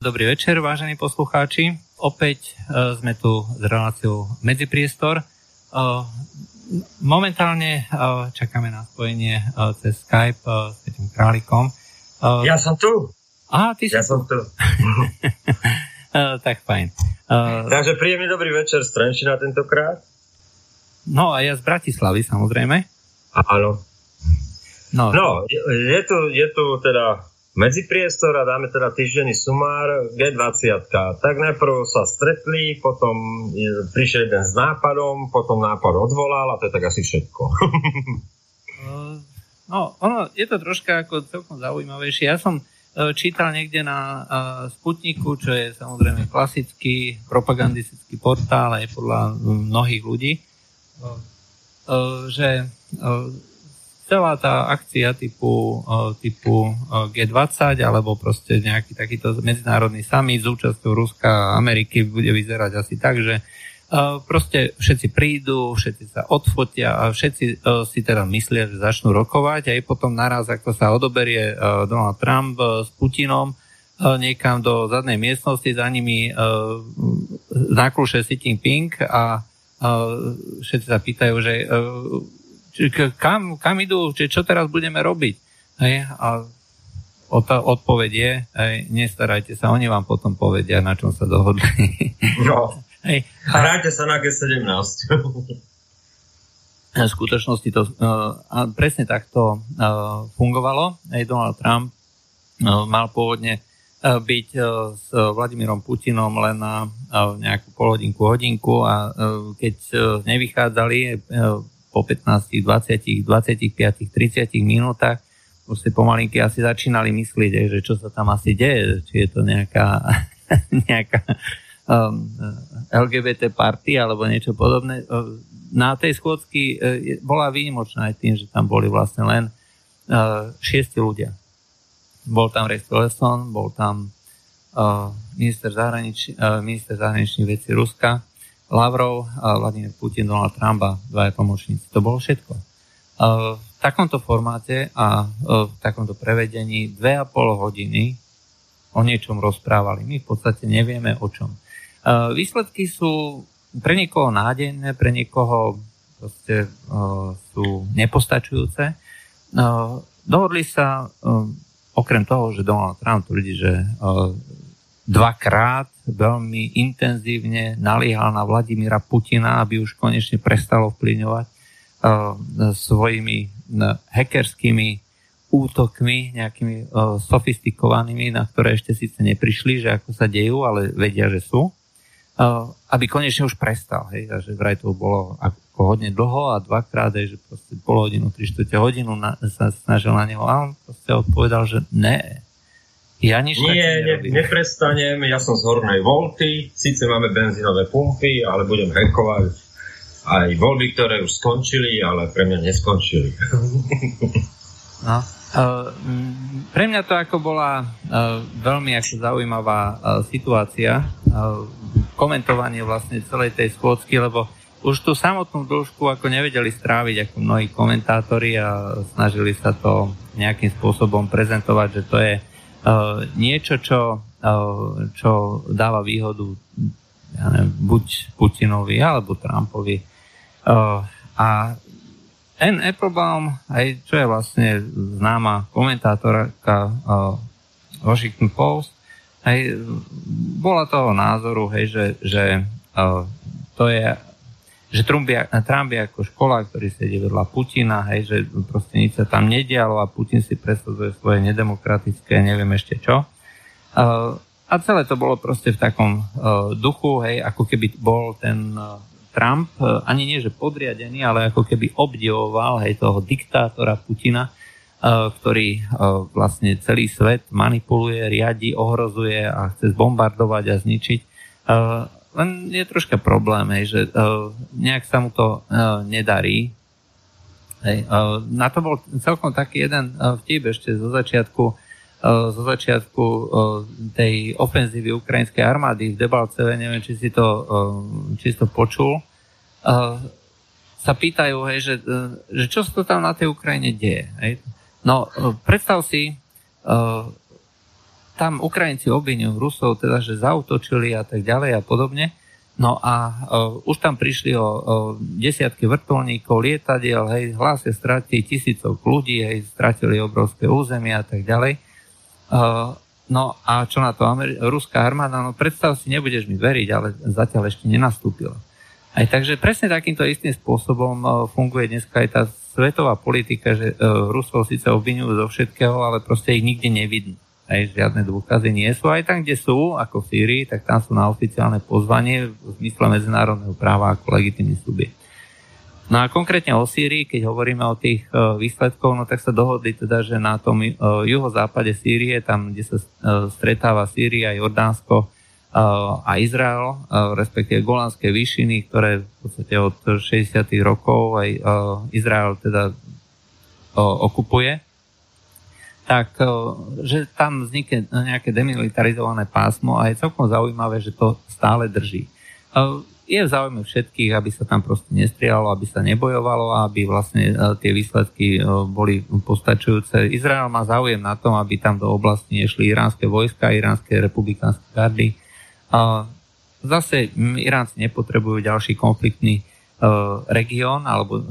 Dobrý večer, vážení poslucháči. Opäť uh, sme tu s reláciou Medzipriestor. Uh, momentálne uh, čakáme na spojenie uh, cez Skype uh, s tým králikom. Uh, ja som tu. Á, ty ja som tu. uh, tak fajn. Uh, Takže príjemný dobrý večer z Trenčina tentokrát. No a ja z Bratislavy samozrejme. Áno. No, no je, je, tu, je tu teda medzipriestor a dáme teda týždenný sumár G20. Tak najprv sa stretli, potom prišiel jeden s nápadom, potom nápad odvolal a to je tak asi všetko. no, ono, je to troška ako celkom zaujímavejšie. Ja som e, čítal niekde na e, Sputniku, čo je samozrejme klasický propagandistický portál aj podľa mnohých ľudí, e, že celá tá akcia typu, typu G20 alebo proste nejaký takýto medzinárodný summit s účasťou Ruska a Ameriky bude vyzerať asi tak, že proste všetci prídu, všetci sa odfotia a všetci si teda myslia, že začnú rokovať a aj potom naraz, ako sa odoberie Donald Trump s Putinom niekam do zadnej miestnosti, za nimi nakluše Xi Jinping a všetci sa pýtajú, že kam, kam idú, či čo teraz budeme robiť. Hej? A odpoveď je, hej, nestarajte sa, oni vám potom povedia, na čom sa dohodli. No. Hej. Hrajte sa na G17. v skutočnosti to uh, presne takto uh, fungovalo. Hej, Donald Trump uh, mal pôvodne uh, byť uh, s Vladimírom Putinom len na uh, nejakú polhodinku, hodinku a uh, keď uh, nevychádzali uh, po 15, 20, 25, 30 minútach už si pomalinky asi začínali myslieť, že čo sa tam asi deje, či je to nejaká, nejaká um, LGBT party alebo niečo podobné. Na tej schôdzky uh, bola výnimočná aj tým, že tam boli vlastne len uh, šiesti ľudia. Bol tam Rex Tillerson, bol tam uh, minister, zahranič, uh, minister zahraničných vecí Ruska, Lavrov, Vladimír Putin, Donald Trump a dvaja pomočníci. To bolo všetko. V takomto formáte a v takomto prevedení dve a pol hodiny o niečom rozprávali. My v podstate nevieme o čom. Výsledky sú pre niekoho nádejné, pre niekoho proste, sú nepostačujúce. Dohodli sa okrem toho, že Donald Trump tvrdí, že dvakrát veľmi intenzívne naliehal na Vladimíra Putina, aby už konečne prestalo vplyňovať uh, svojimi uh, hackerskými útokmi, nejakými uh, sofistikovanými, na ktoré ešte síce neprišli, že ako sa dejú, ale vedia, že sú. Aby konečne už prestal. Hej, a že vraj to bolo ako hodne dlho a dvakrát, hej, že proste pol hodinu, tri hodinu na, sa snažil na neho a on proste odpovedal, že ne, ja nič Nie, ne, neprestanem, ja som z hornej volty, síce máme benzínové pumpy, ale budem hackovať aj voľby, ktoré už skončili, ale pre mňa neskončili. No. Uh, pre mňa to ako bola uh, veľmi ako zaujímavá uh, situácia, komentovanie vlastne celej tej schôdzky, lebo už tú samotnú dĺžku ako nevedeli stráviť ako mnohí komentátori a snažili sa to nejakým spôsobom prezentovať, že to je niečo, čo, uh, čo dáva výhodu ja neviem, buď Putinovi alebo Trumpovi. Uh, a N. Applebaum, aj čo je vlastne známa komentátorka Washington Post, aj bola toho názoru, hej, že, že to je že Trump je, ako škola, ktorý sedí vedľa Putina, hej, že proste nič sa tam nedialo a Putin si presadzuje svoje nedemokratické, neviem ešte čo. Uh, a celé to bolo proste v takom uh, duchu, hej, ako keby bol ten uh, Trump, uh, ani nie, že podriadený, ale ako keby obdivoval, hej, toho diktátora Putina, uh, ktorý uh, vlastne celý svet manipuluje, riadi, ohrozuje a chce zbombardovať a zničiť. Uh, len je troška problém, hej, že uh, nejak sa mu to uh, nedarí. Hej, uh, na to bol celkom taký jeden uh, vtip ešte zo začiatku uh, zo začiatku uh, tej ofenzívy ukrajinskej armády v Debalceve, neviem, či si to, uh, či si to počul, uh, sa pýtajú, hej, že, uh, že čo sa to tam na tej Ukrajine deje. Hej? No, uh, predstav si, uh, tam Ukrajinci obvinujú Rusov, teda, že zautočili a tak ďalej a podobne. No a uh, už tam prišli o, o desiatky vrtulníkov, lietadiel, hej, hlásia straty tisícov ľudí, hej, stratili obrovské územia a tak ďalej. Uh, no a čo na to Ameri- ruská armáda? No predstav si, nebudeš mi veriť, ale zatiaľ ešte nenastúpila. Aj takže presne takýmto istým spôsobom uh, funguje dneska aj tá svetová politika, že uh, Rusov síce obvinujú zo všetkého, ale proste ich nikde nevidí aj žiadne dôkazy nie sú. Aj tam, kde sú, ako v Sýrii, tak tam sú na oficiálne pozvanie v zmysle medzinárodného práva ako legitimný subjekt. No a konkrétne o Sýrii, keď hovoríme o tých uh, výsledkov, no tak sa dohodli teda, že na tom uh, juhozápade Sýrie, tam, kde sa uh, stretáva Sýria, Jordánsko a Izrael, respektíve Golánske výšiny, ktoré v podstate od 60. rokov aj Izrael teda okupuje, tak že tam vznikne nejaké demilitarizované pásmo a je celkom zaujímavé, že to stále drží. Je v záujme všetkých, aby sa tam proste nestrialo, aby sa nebojovalo a aby vlastne tie výsledky boli postačujúce. Izrael má záujem na tom, aby tam do oblasti nešli iránske vojska, iránske republikánske gardy. Zase Iránci nepotrebujú ďalší konfliktný región alebo e,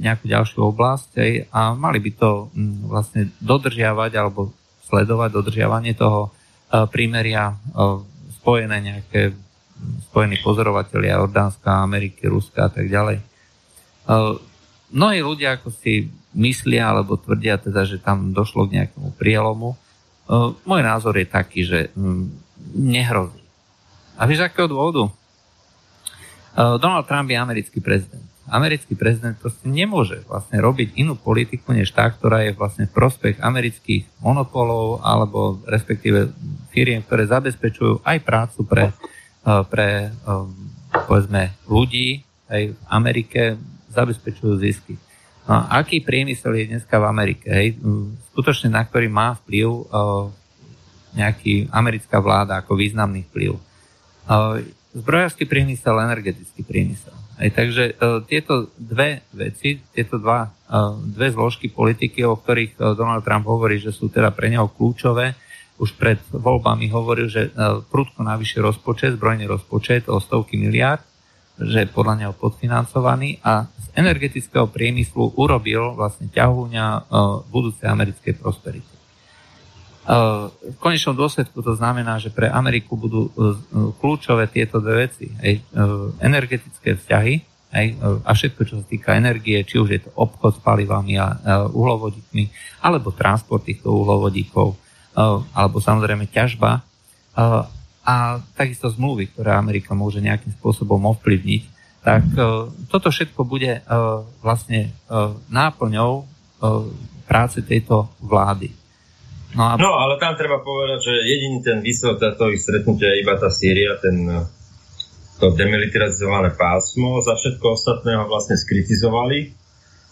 nejakú ďalšiu oblasť a mali by to vlastne dodržiavať alebo sledovať dodržiavanie toho e, prímeria spojené nejaké spojení pozorovatelia Jordánska, Ameriky, Ruska a tak ďalej. Mnohí ľudia ako si myslia alebo tvrdia teda, že tam došlo k nejakému prielomu. Môj názor je taký, že nehrozí. A vieš, akého dôvodu? Eh, Donald Trump je americký prezident. Americký prezident proste nemôže vlastne robiť inú politiku, než tá, ktorá je vlastne prospech amerických monopolov alebo respektíve firiem, ktoré zabezpečujú aj prácu pre, eh, pre eh, povedzme, ľudí aj v Amerike, zabezpečujú zisky. No, aký priemysel je dneska v Amerike? Hej? Skutočne na ktorý má vplyv nejaký americká vláda ako významný vplyv zbrojársky priemysel energetický priemysel. Aj, takže uh, tieto dve veci, tieto dva, uh, dve zložky politiky, o ktorých uh, Donald Trump hovorí, že sú teda pre neho kľúčové, už pred voľbami hovoril, že uh, prudko navyše rozpočet, zbrojný rozpočet o stovky miliárd, že je podľa neho podfinancovaný a z energetického priemyslu urobil vlastne ťahúňa uh, budúcej americkej prosperity. V konečnom dôsledku to znamená, že pre Ameriku budú e, kľúčové tieto dve veci. Aj e, energetické vzťahy aj, e, a všetko, čo sa týka energie, či už je to obchod s palivami a uhlovodíkmi, alebo transport týchto uhlovodíkov, alebo samozrejme ťažba a takisto zmluvy, ktoré Amerika môže nejakým spôsobom ovplyvniť, tak toto všetko bude vlastne náplňou práce tejto vlády. No, a... no ale tam treba povedať, že jediný ten výsledok toho ich stretnutia je iba tá Sýria, ten, to demilitarizované pásmo. Za všetko ostatného vlastne skritizovali.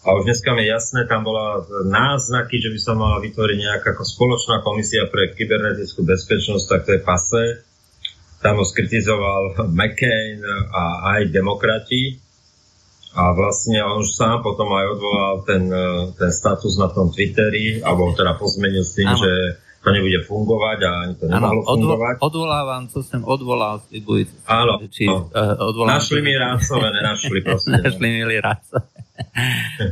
A už dneska mi jasné, tam bola náznaky, že by sa mala vytvoriť nejaká spoločná komisia pre kybernetickú bezpečnosť, tak to je pase. Tam ho skritizoval McCain a aj demokrati a vlastne on už sám potom aj odvolal ten, e, ten status na tom Twitteri, alebo teda pozmenil s tým, ano. že to nebude fungovať a ani to nemohlo ano, fungovať. Odvolávam, co som odvolal, slibuj. Áno, či, no. uh, našli mi rácové, nenašli proste. našli mi rácové.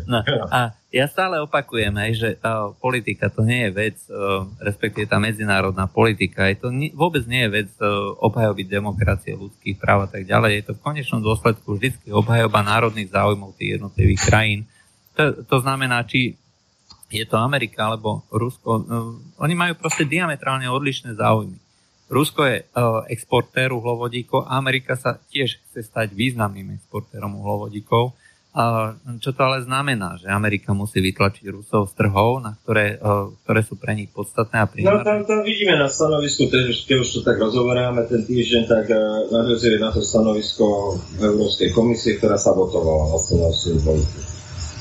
no, a ja stále opakujem, hej, že tá politika to nie je vec, uh, respektíve tá medzinárodná politika, je to ni- vôbec nie je vec uh, obhajoby demokracie, ľudských práv a tak ďalej. Je to v konečnom dôsledku vždy obhajoba národných záujmov tých jednotlivých krajín. To, to znamená, či je to Amerika alebo Rusko, uh, oni majú proste diametrálne odlišné záujmy. Rusko je uh, exportér uhlovodíkov, Amerika sa tiež chce stať významným exportérom uhlovodíkov a čo to ale znamená, že Amerika musí vytlačiť Rusov z trhov, na ktoré, ktoré sú pre nich podstatné a primárne? No tam, tam vidíme na stanovisku, keď už, keď už to tak rozoberáme ten týždeň, tak uh, nadvezuje na to stanovisko Európskej komisie, ktorá sabotovala vlastne na politiku.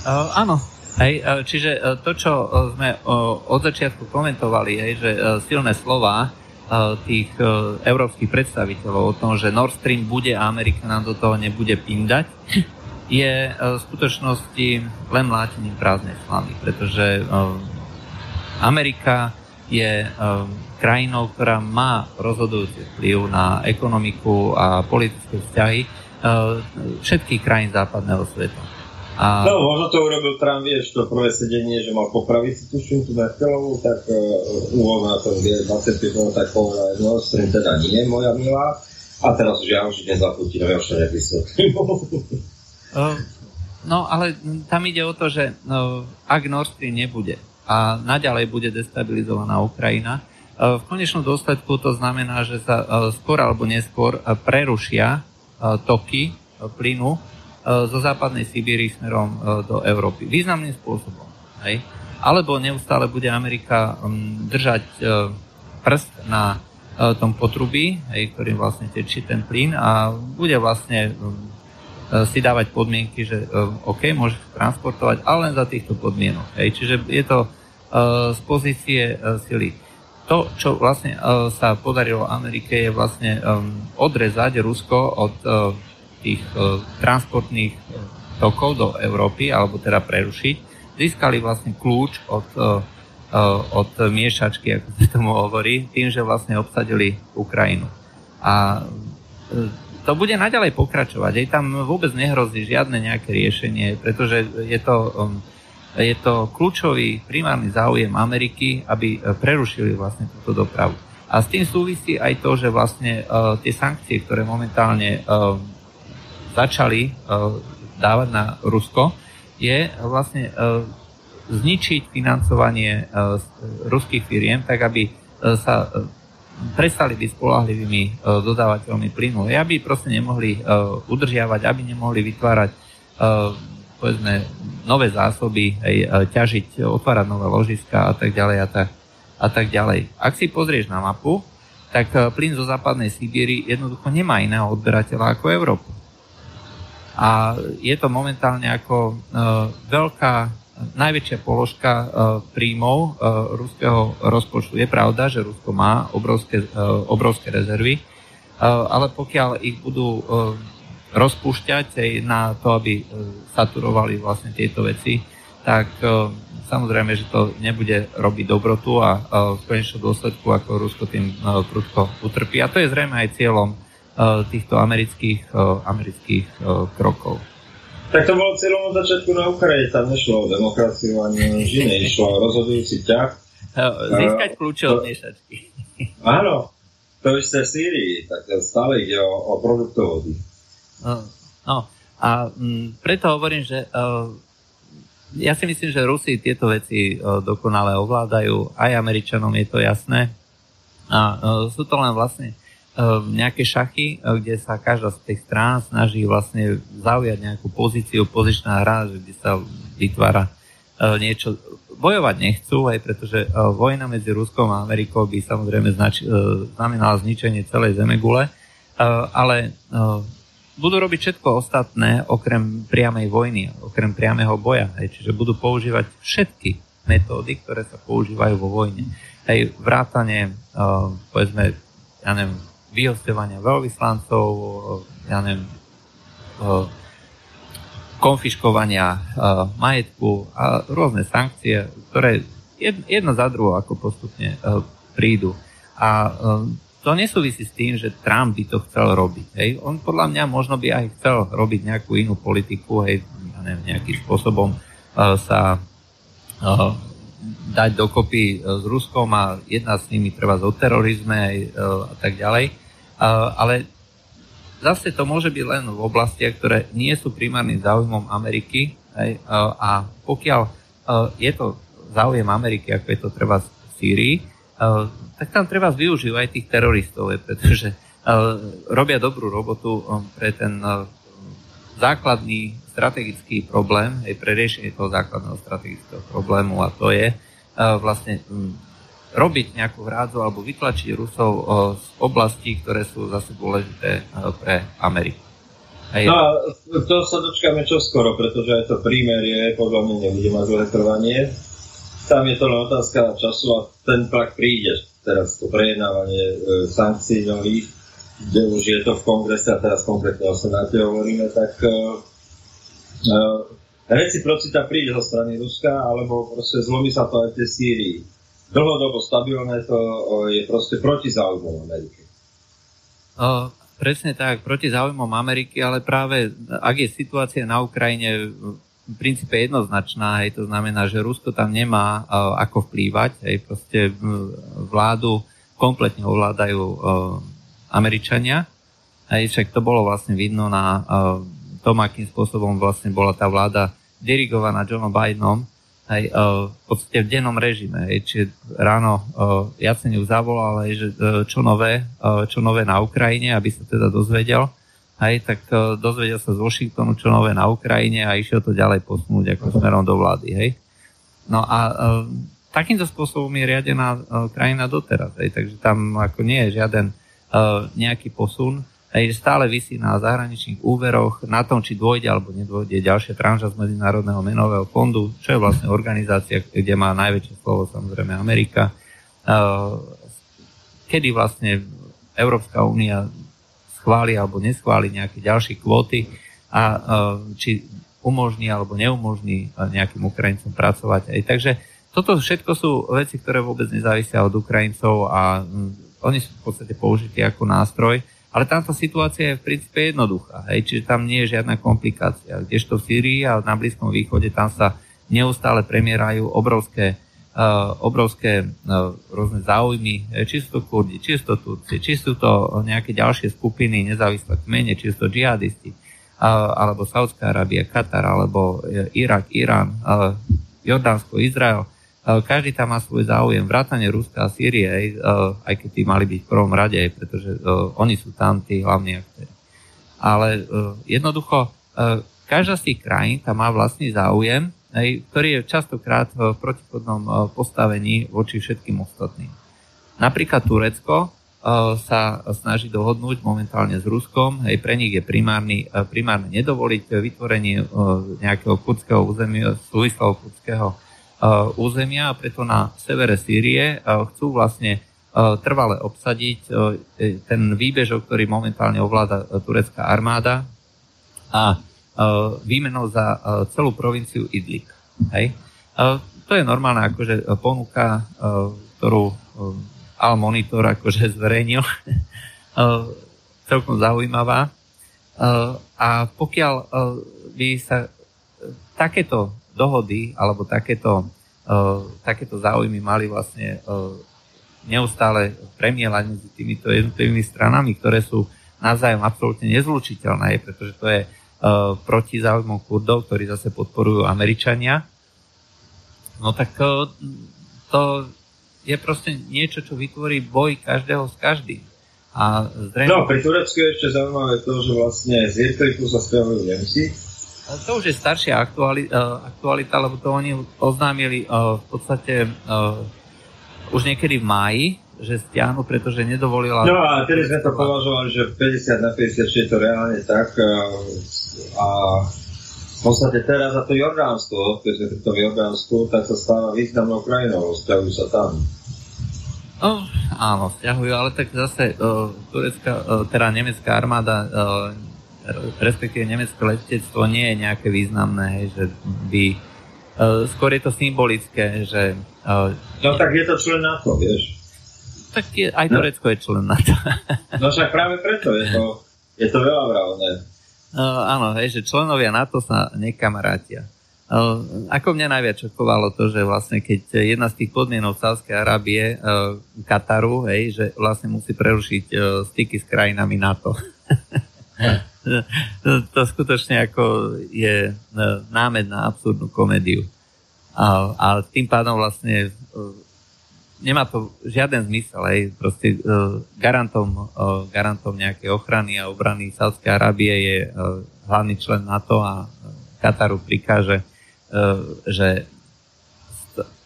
Uh, áno, Hej, čiže to, čo sme od začiatku komentovali, hej, že silné slova tých európskych predstaviteľov o tom, že Nord Stream bude a Amerika nám do toho nebude pindať, je e, v skutočnosti len mlátením prázdnej slamy, pretože e, Amerika je krajinou, ktorá má rozhodujúci vplyv na ekonomiku a politické vzťahy všetkých krajín západného sveta. A... No, možno to urobil Trump, vieš, to prvé sedenie, že mal popraviť si tuším tú Merkelovú, tak uh, úvod na tom 25 minút, tak povedal, no, teda nie, moja milá, a teraz už ja už idem za Putina, ja už to nevysvetlím. No, ale tam ide o to, že no, ak Nord Stream nebude a naďalej bude destabilizovaná Ukrajina, v konečnom dôsledku to znamená, že sa skôr alebo neskôr prerušia toky plynu zo západnej Sibíry smerom do Európy. Významným spôsobom. Hej? Alebo neustále bude Amerika držať prst na tom potrubí, hej, ktorým vlastne tečí ten plyn a bude vlastne E, si dávať podmienky, že e, OK, môžeš transportovať, ale len za týchto podmienok. Hej. Čiže je to e, z pozície sily. To, čo vlastne sa podarilo Amerike, je vlastne odrezať Rusko od tých transportných tokov do Európy, alebo teda prerušiť. Získali vlastne kľúč od, od miešačky, ako sa tomu hovorí, tým, že vlastne obsadili Ukrajinu. A to bude naďalej pokračovať. Aj tam vôbec nehrozí žiadne nejaké riešenie, pretože je to, um, je to kľúčový primárny záujem Ameriky, aby uh, prerušili vlastne túto dopravu. A s tým súvisí aj to, že vlastne uh, tie sankcie, ktoré momentálne uh, začali uh, dávať na Rusko, je vlastne uh, zničiť financovanie uh, ruských firiem, tak aby uh, sa uh, prestali byť spolahlivými uh, dodávateľmi plynu. Aby proste nemohli uh, udržiavať, aby nemohli vytvárať uh, povedzme, nové zásoby, uh, ťažiť, otvárať nové ložiska a tak ďalej a tak, a tak ďalej. Ak si pozrieš na mapu, tak plyn zo západnej Sibíry jednoducho nemá iného odberateľa ako Európu. A je to momentálne ako uh, veľká najväčšia položka uh, príjmov uh, ruského rozpočtu. Je pravda, že Rusko má obrovské, uh, obrovské rezervy, ale pokiaľ ich budú rozpúšťať na to, aby saturovali vlastne tieto veci, tak samozrejme, že to nebude robiť dobrotu a v konečnom dôsledku ako Rusko tým prudko utrpí. A to je zrejme aj cieľom týchto amerických, amerických krokov. Tak to bolo cieľom od začiatku na Ukrajine, tam nešlo o demokraciu ani o iné, išlo o rozhodujúci ťah. Získať kľúče od miešačky. Áno, to isté v Sýrii, tak stále ide o, o produktovody. No, no a m, preto hovorím, že uh, ja si myslím, že Rusi tieto veci uh, dokonale ovládajú, aj Američanom je to jasné. A uh, sú to len vlastne nejaké šachy, eh, kde sa každá z tých strán snaží vlastne zaujať nejakú pozíciu, pozičná hra, kde sa vytvára eh, niečo. Bojovať nechcú, aj pretože eh, vojna medzi Ruskom a Amerikou by samozrejme znač- znamenala zničenie celej Zemegule, ale budú robiť všetko ostatné okrem priamej vojny, okrem priamého boja. Čiže budú používať všetky metódy, ktoré sa používajú vo vojne. Hej, vrátanie, povedzme, ja neviem, vyhostovania veľvyslancov, ja neviem, konfiškovania majetku a rôzne sankcie, ktoré jedno za druhou ako postupne prídu. A to nesúvisí s tým, že Trump by to chcel robiť. Hej. On podľa mňa možno by aj chcel robiť nejakú inú politiku, hej, ja neviem, nejakým spôsobom sa dať dokopy s Ruskom a jedna s nimi treba o terorizme a tak ďalej ale zase to môže byť len v oblastiach, ktoré nie sú primárnym záujmom Ameriky hej, a pokiaľ je to záujem Ameriky, ako je to treba v Sýrii, tak tam treba využívať tých teroristov, pretože robia dobrú robotu pre ten základný strategický problém, aj pre riešenie toho základného strategického problému a to je vlastne robiť nejakú hrádzu alebo vytlačiť Rusov z oblastí, ktoré sú zase dôležité pre Ameriku. Hej. No a to sa dočkáme čoskoro, pretože aj to prímerie podľa mňa nebude mať dlhé trvanie. Tam je to len otázka času a ten tlak príde. Teraz to prejednávanie e, sankcií nových, kde už je to v kongrese a teraz konkrétne o Senáte hovoríme, tak reciprocita príde zo strany Ruska, alebo proste zlomí sa to aj v Sýrii dlhodobo stabilné, to je proste proti záujmom Ameriky. O, presne tak, proti záujmom Ameriky, ale práve ak je situácia na Ukrajine v princípe jednoznačná, hej, to znamená, že Rusko tam nemá uh, ako vplývať, hej, proste vládu kompletne ovládajú uh, Američania, hej, však to bolo vlastne vidno na uh, tom, akým spôsobom vlastne bola tá vláda dirigovaná Johnom Bidenom, aj uh, v podstate v dennom režime. Hej, čiže ráno uh, Jaceniuk zavolal, hej, že uh, čo, nové, uh, čo nové na Ukrajine, aby sa teda dozvedel. Hej, tak uh, dozvedel sa z Washingtonu, čo nové na Ukrajine a išiel to ďalej posunúť ako smerom do vlády. Hej. No a uh, takýmto spôsobom je riadená uh, krajina doteraz. Hej, takže tam ako nie je žiaden uh, nejaký posun hej, stále vysí na zahraničných úveroch, na tom, či dôjde alebo nedôjde ďalšia tranža z Medzinárodného menového fondu, čo je vlastne organizácia, kde má najväčšie slovo samozrejme Amerika. Kedy vlastne Európska únia schváli alebo neschváli nejaké ďalšie kvóty a či umožní alebo neumožní nejakým Ukrajincom pracovať. Aj. Takže toto všetko sú veci, ktoré vôbec nezávisia od Ukrajincov a oni sú v podstate použití ako nástroj. Ale táto situácia je v princípe jednoduchá, hej, čiže tam nie je žiadna komplikácia. Kdežto v Syrii a na Blízkom východe tam sa neustále premierajú obrovské, uh, obrovské uh, rôzne záujmy, či sú to Kurdi, či sú to Turci, či sú to nejaké ďalšie skupiny nezávislé kmene, či sú to džihadisti, uh, alebo Saudská Arábia, Katar, alebo Irak, Irán, uh, Jordánsko, Izrael. Každý tam má svoj záujem, vrátane Ruska a Sýrie, aj, aj keď tí mali byť v prvom rade, pretože oni sú tam tí hlavní aktéri. Ale jednoducho, každá z tých krajín tam má vlastný záujem, ktorý je častokrát v protichodnom postavení voči všetkým ostatným. Napríklad Turecko sa snaží dohodnúť momentálne s Ruskom. Hej, pre nich je primárny, primárne nedovoliť vytvorenie nejakého kurdského územia, súvislého kurdského územia a preto na severe Sýrie uh, chcú vlastne uh, trvale obsadiť e, ten výbežok, ktorý momentálne ovláda turecká armáda a výmenou za celú provinciu Idlib. Hej. To je normálna akože ponuka, ktorú Al Monitor akože zverejnil. Celkom zaujímavá. A pokiaľ by sa takéto dohody alebo takéto, takéto záujmy mali vlastne uh, neustále premielať medzi týmito jednotlivými stranami, ktoré sú navzájom absolútne nezlučiteľné, pretože to je uh, proti záujmom Kurdov, ktorí zase podporujú Američania. No tak to je proste niečo, čo vytvorí boj každého s každým. A zrejme... No, pri Turecku je ešte zaujímavé to, že vlastne z Irtriku sa stiahujú Nemci, to už je staršia aktuali, uh, aktualita, lebo to oni oznámili uh, v podstate uh, už niekedy v máji, že stiahnu, pretože nedovolila... No a tedy sme to považovali, že 50 na 50, či je to reálne tak. A v podstate teraz za to Jordánsko, keď sme v Jordánsku, tak sa stáva významnou krajinou, stiahujú sa tam. No, áno, stiahujú, ale tak zase uh, turecká, uh, teda nemecká armáda uh, respektíve nemecké letectvo nie je nejaké významné, hej, že by Uh, skôr je to symbolické, že... Uh, no tak je to člen NATO, vieš. Tak je, aj no. Turecko je člen NATO. no však práve preto je to, je to veľa vravné. Uh, áno, hej, že členovia NATO sa nekamarátia. Uh, ako mňa najviac čakovalo to, že vlastne keď jedna z tých podmienov Sávskej Arábie, uh, Kataru, hej, že vlastne musí prerušiť uh, styky s krajinami NATO. to, to skutočne ako je e, námed na absurdnú komédiu. A, a tým pádom vlastne e, nemá to žiaden zmysel, aj proste uh, garantom, garantom nejakej ochrany a obrany Sádskej Arábie je hlavný člen NATO a Kataru prikáže, že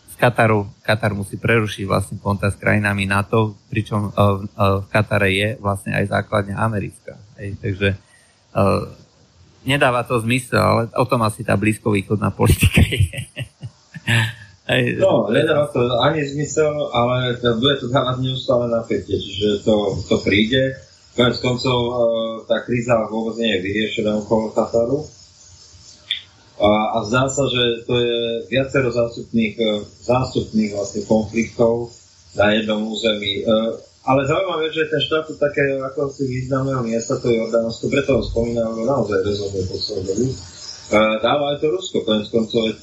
z Kataru, Katar musí prerušiť vlastne kontakt s krajinami NATO, pričom v Katare je vlastne aj základňa americká. Hej, takže nedáva to zmysel, ale o tom asi tá blízkovýchodná politika je. no, nedáva to ani zmysel, ale bude to dávať neustále napätie, čiže to, to príde. Konec koncov uh, tá kríza vôbec nie je vyriešená okolo Kataru. A, a zdá sa, že to je viacero zástupných, e, zástupných vlastne konfliktov na jednom území. E, ale zaujímavé, že ten štát také ako si významného miesta, to je Jordánsko, preto ho spomínam, naozaj rezonuje po celú dobu. E, dáva aj to Rusko, konec koncov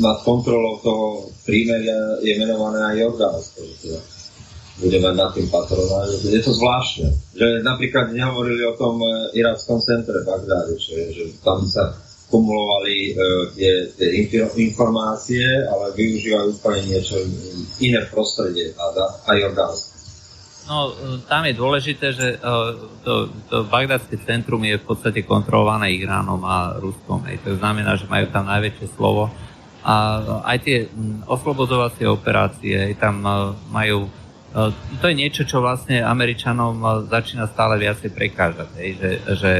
nad kontrolou toho prímeria je menované aj Jordánsko. Teda budeme nad tým patrovať. Je to zvláštne, že napríklad nehovorili o tom iráckom centre Bagdáde, že, že tam sa kumulovali tie, tie informácie, ale využívajú úplne niečo iné prostredie a, a Jordánsko. No, tam je dôležité, že to, to bagdadské centrum je v podstate kontrolované Iránom a Ruskom. Hej. To znamená, že majú tam najväčšie slovo. A aj tie oslobodovacie operácie, hej, tam majú to je niečo, čo vlastne Američanom začína stále viacej prekážať, hej, že, že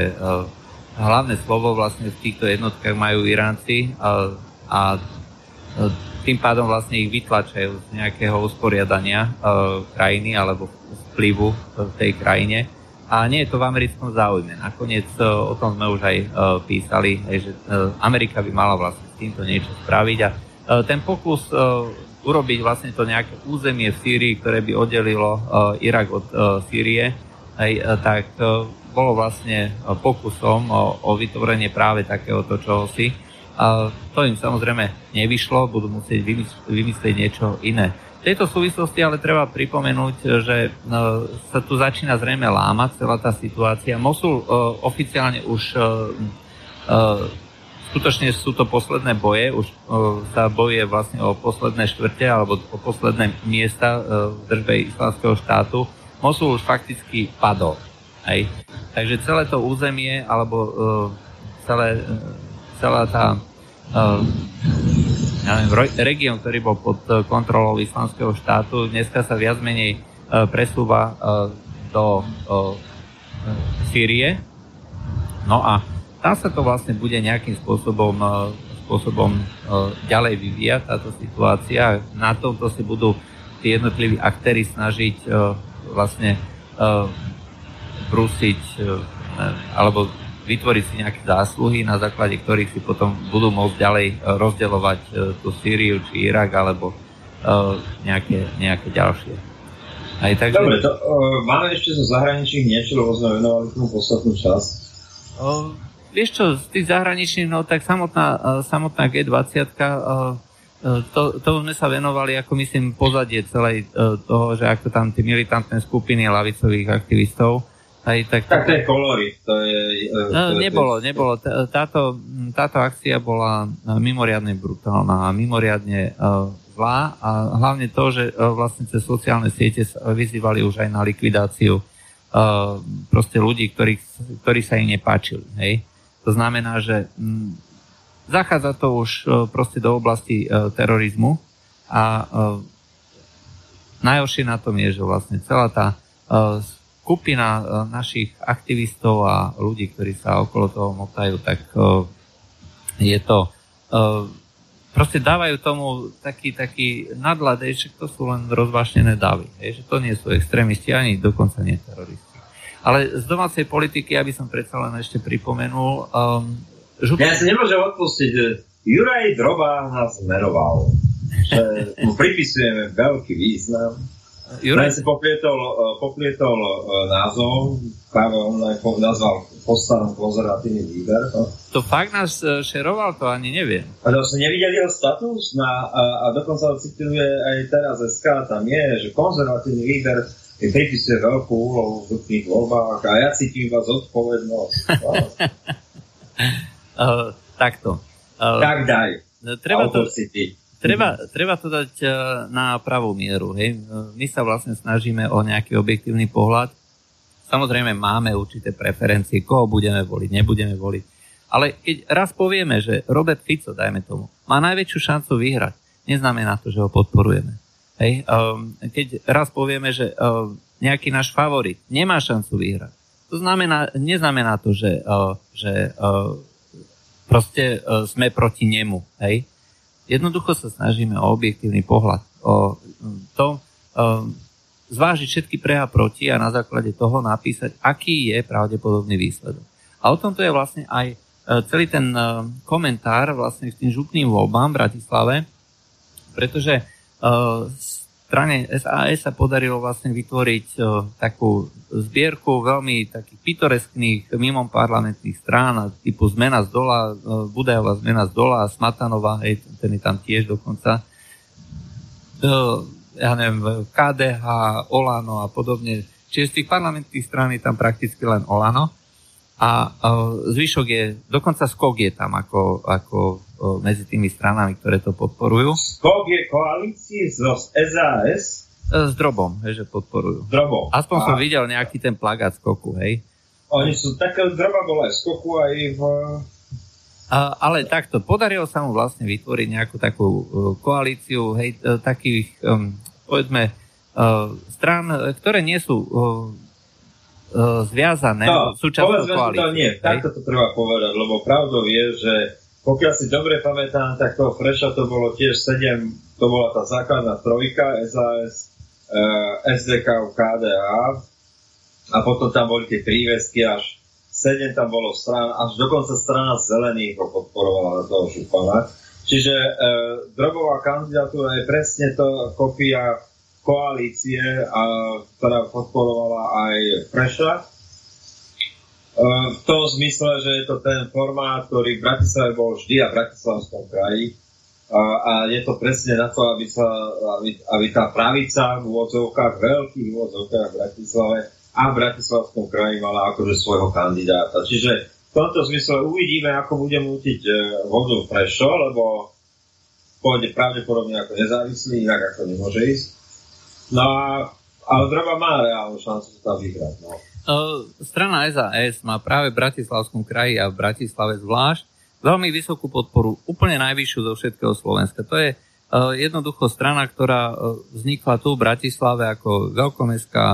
hlavné slovo vlastne v týchto jednotkách majú Iránci a, a tým pádom vlastne ich vytlačajú z nejakého usporiadania uh, krajiny alebo vplyvu v tej krajine. A nie je to v americkom záujme. Nakoniec uh, o tom sme už aj uh, písali, aj, že uh, Amerika by mala vlastne s týmto niečo spraviť. A uh, ten pokus uh, urobiť vlastne to nejaké územie v Sýrii, ktoré by oddelilo uh, Irak od uh, Sýrie, aj, tak uh, bolo vlastne pokusom o, o vytvorenie práve takéhoto čohosi. A to im samozrejme nevyšlo, budú musieť vymyslieť niečo iné. V tejto súvislosti ale treba pripomenúť, že no, sa tu začína zrejme lámať celá tá situácia. Mosul uh, oficiálne už uh, skutočne sú to posledné boje, už sa bojuje vlastne o posledné štvrte alebo o posledné miesta v držbe islamského štátu. Mosul už fakticky padol. Hej. Takže celé to územie, alebo celé, celá tá ja neviem, región, ktorý bol pod kontrolou islamského štátu, dneska sa viac menej uh, presúva uh, do Sýrie. No a tam sa to vlastne bude nejakým spôsobom, spôsobom ďalej vyvíjať táto situácia. Na tomto si budú tí jednotliví aktéry snažiť vlastne brúsiť alebo vytvoriť si nejaké zásluhy, na základe ktorých si potom budú môcť ďalej e, rozdeľovať e, tú Sýriu či Irak alebo nejaké, nejaké ďalšie. Aj tak, Dobre, to, uh, máme ešte zo zahraničných niečo, lebo sme venovali tomu podstatnú časť. Uh, vieš čo, z tých zahraničných, no tak samotná, uh, samotná G20 uh, to, to sme sa venovali, ako myslím, pozadie celej toho, že ako tam tie militantné skupiny lavicových aktivistov aj, tak, tak to je kolory. To je, to no, nebolo, nebolo. Táto, táto akcia bola mimoriadne brutálna a mimoriadne uh, zlá a hlavne to, že uh, vlastne cez sociálne siete vyzývali už aj na likvidáciu uh, proste ľudí, ktorí, ktorí sa im nepáčili. Hej? To znamená, že um, zachádza to už uh, proste do oblasti uh, terorizmu a uh, najhoršie na tom je, že vlastne celá tá uh, skupina e, našich aktivistov a ľudí, ktorí sa okolo toho motajú, tak e, je to e, proste dávajú tomu taký, taký nadlad, že to sú len rozvášnené davy, že to nie sú extrémisti ani dokonca nie teroristi. Ale z domácej politiky, aby som predsa len ešte pripomenul... Um, žup... Ja si nemôžem odpustiť, Juraj Droba nás zmeroval, že mu pripisujeme veľký význam Juraj si poplietol, e, poplietol e, názov, práve on aj nazval postavom konzervatívny výber. To. to fakt nás e, šeroval, to ani neviem. A to ste nevideli jeho status? Na, a, a dokonca ho cituje aj teraz SK, tam je, že konzervatívny výber mi pripisuje veľkú úlohu v tých voľbách a ja cítim vás zodpovednosť. uh, takto. Uh, tak daj. Treba to, Treba, treba to dať e, na pravú mieru. Hej. My sa vlastne snažíme o nejaký objektívny pohľad. Samozrejme máme určité preferencie, koho budeme voliť, nebudeme voliť. Ale keď raz povieme, že Robert Fico, dajme tomu, má najväčšiu šancu vyhrať, neznamená to, že ho podporujeme. Hej. Ehm, keď raz povieme, že ehm, nejaký náš favorit nemá šancu vyhrať, to znamená, neznamená to, že, ehm, že proste sme proti nemu. Hej. Jednoducho sa snažíme o objektívny pohľad, o to um, zvážiť všetky pre a proti a na základe toho napísať, aký je pravdepodobný výsledok. A o tom to je vlastne aj celý ten komentár vlastne k tým župným voľbám v Bratislave, pretože strane SAS sa podarilo vlastne vytvoriť takú zbierku veľmi takých pitoreskných mimo parlamentných strán typu Zmena z dola, Budajová Zmena z dola, Smatanová, hej, ten je tam tiež dokonca. Ja neviem, KDH, Olano a podobne. Čiže z tých parlamentných strán je tam prakticky len Olano a zvyšok je, dokonca skok je tam ako, ako medzi tými stranami, ktoré to podporujú. Skok je koalícii zo SAS? E, s drobom, hej, že podporujú. Drobom. Aspoň a... som videl nejaký ten plagát skoku, hej. Oni sú, také droba bola aj skoku aj v... A, ale takto, podarilo sa mu vlastne vytvoriť nejakú takú uh, koalíciu, hej, uh, takých, um, povedzme, uh, strán, ktoré nie sú uh, uh, zviazané no, súčasťou koalície. To nie, takto to treba povedať, lebo pravdou je, že pokiaľ si dobre pamätám, tak toho Freša to bolo tiež 7, to bola tá základná trojka, SAS, uh, SDK, KDA a potom tam boli tie prívesky až 7 tam bolo strán, až dokonca strana zelených ho podporovala toho Šupana. Čiže uh, drobová kandidatúra je presne to kopia koalície, a, ktorá podporovala aj Preša. E, v tom zmysle, že je to ten formát, ktorý v Bratislave bol vždy a v Bratislavskom kraji. A, a je to presne na to, aby, sa, aby, aby tá pravica v úvodzovkách, veľkých úvodzovkách v Bratislave a v Bratislavskom kraji mala akože svojho kandidáta. Čiže v tomto zmysle uvidíme, ako bude mútiť e, vodu Prešo, lebo pôjde pravdepodobne ako nezávislý, inak ako nemôže ísť. No ale Draba má reálnu šancu tam vyhrať. No. Strana SAS má práve v Bratislavskom kraji a v Bratislave zvlášť veľmi vysokú podporu, úplne najvyššiu zo všetkého Slovenska. To je jednoducho strana, ktorá vznikla tu v Bratislave ako veľkomestská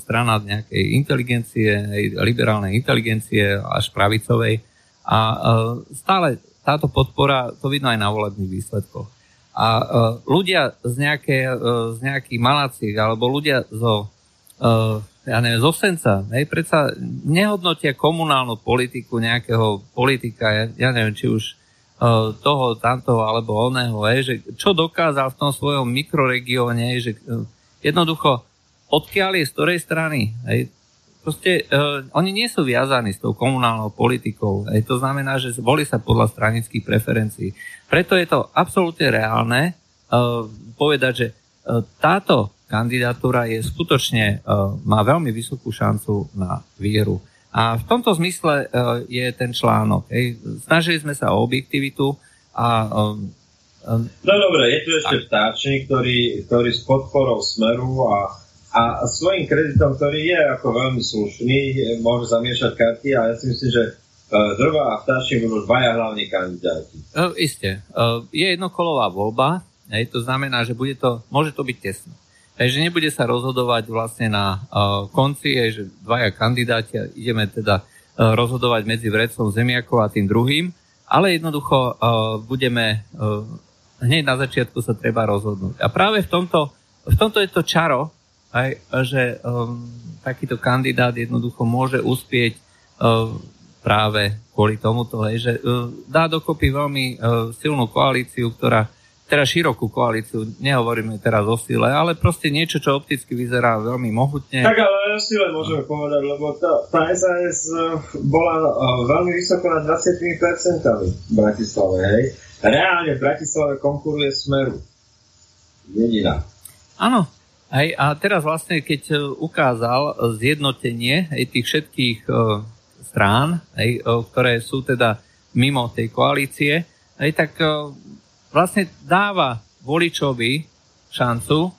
strana nejakej inteligencie, liberálnej inteligencie až pravicovej. A stále táto podpora, to vidno aj na volebných výsledkoch. A ľudia z, nejaké, z nejakých maláciek, alebo ľudia zo, ja neviem, zo Senca, hej, predsa nehodnotia komunálnu politiku nejakého politika, ja, ja neviem, či už uh, toho, tamtoho alebo oného, hej, že čo dokázal v tom svojom mikroregióne, že uh, jednoducho, odkiaľ je z ktorej strany, hej, proste uh, oni nie sú viazaní s tou komunálnou politikou. Hej. To znamená, že volí sa podľa stranických preferencií. Preto je to absolútne reálne uh, povedať, že uh, táto kandidatúra je skutočne, uh, má veľmi vysokú šancu na vieru. A v tomto zmysle uh, je ten článok. Snažili sme sa o objektivitu a um, No dobre, je tu ešte vtáčnik, ktorý, ktorý s podporou Smeru a a svojím kreditom, ktorý je ako veľmi slušný, môže zamiešať karty a ja si myslím, že Drva a Vtáčnik budú dvaja hlavní kandidáti. Uh, isté. Je jednokolová voľba, hej, to znamená, že bude to, môže to byť tesno. Hej, že nebude sa rozhodovať vlastne na uh, konci, hej, že dvaja kandidáti, ideme teda uh, rozhodovať medzi Vrecom Zemiakov a tým druhým, ale jednoducho uh, budeme, uh, hneď na začiatku sa treba rozhodnúť. A práve v tomto, v tomto je to čaro, aj, že um, takýto kandidát jednoducho môže uspieť um, práve kvôli tomuto, hej, že um, dá dokopy veľmi um, silnú koalíciu, ktorá teraz širokú koalíciu, nehovoríme teraz o sile, ale proste niečo, čo opticky vyzerá veľmi mohutne. Tak ale o sile môžeme povedať, lebo tá, tá SAS uh, bola uh, veľmi vysoko na 20% v Bratislave, hej. Reálne v Bratislave konkuruje Smeru. Jediná. Áno, Hej, a teraz vlastne, keď e, ukázal zjednotenie hej, tých všetkých uh, strán, hej, uh, ktoré sú teda mimo tej koalície, hej, tak uh, vlastne dáva voličovi šancu uh,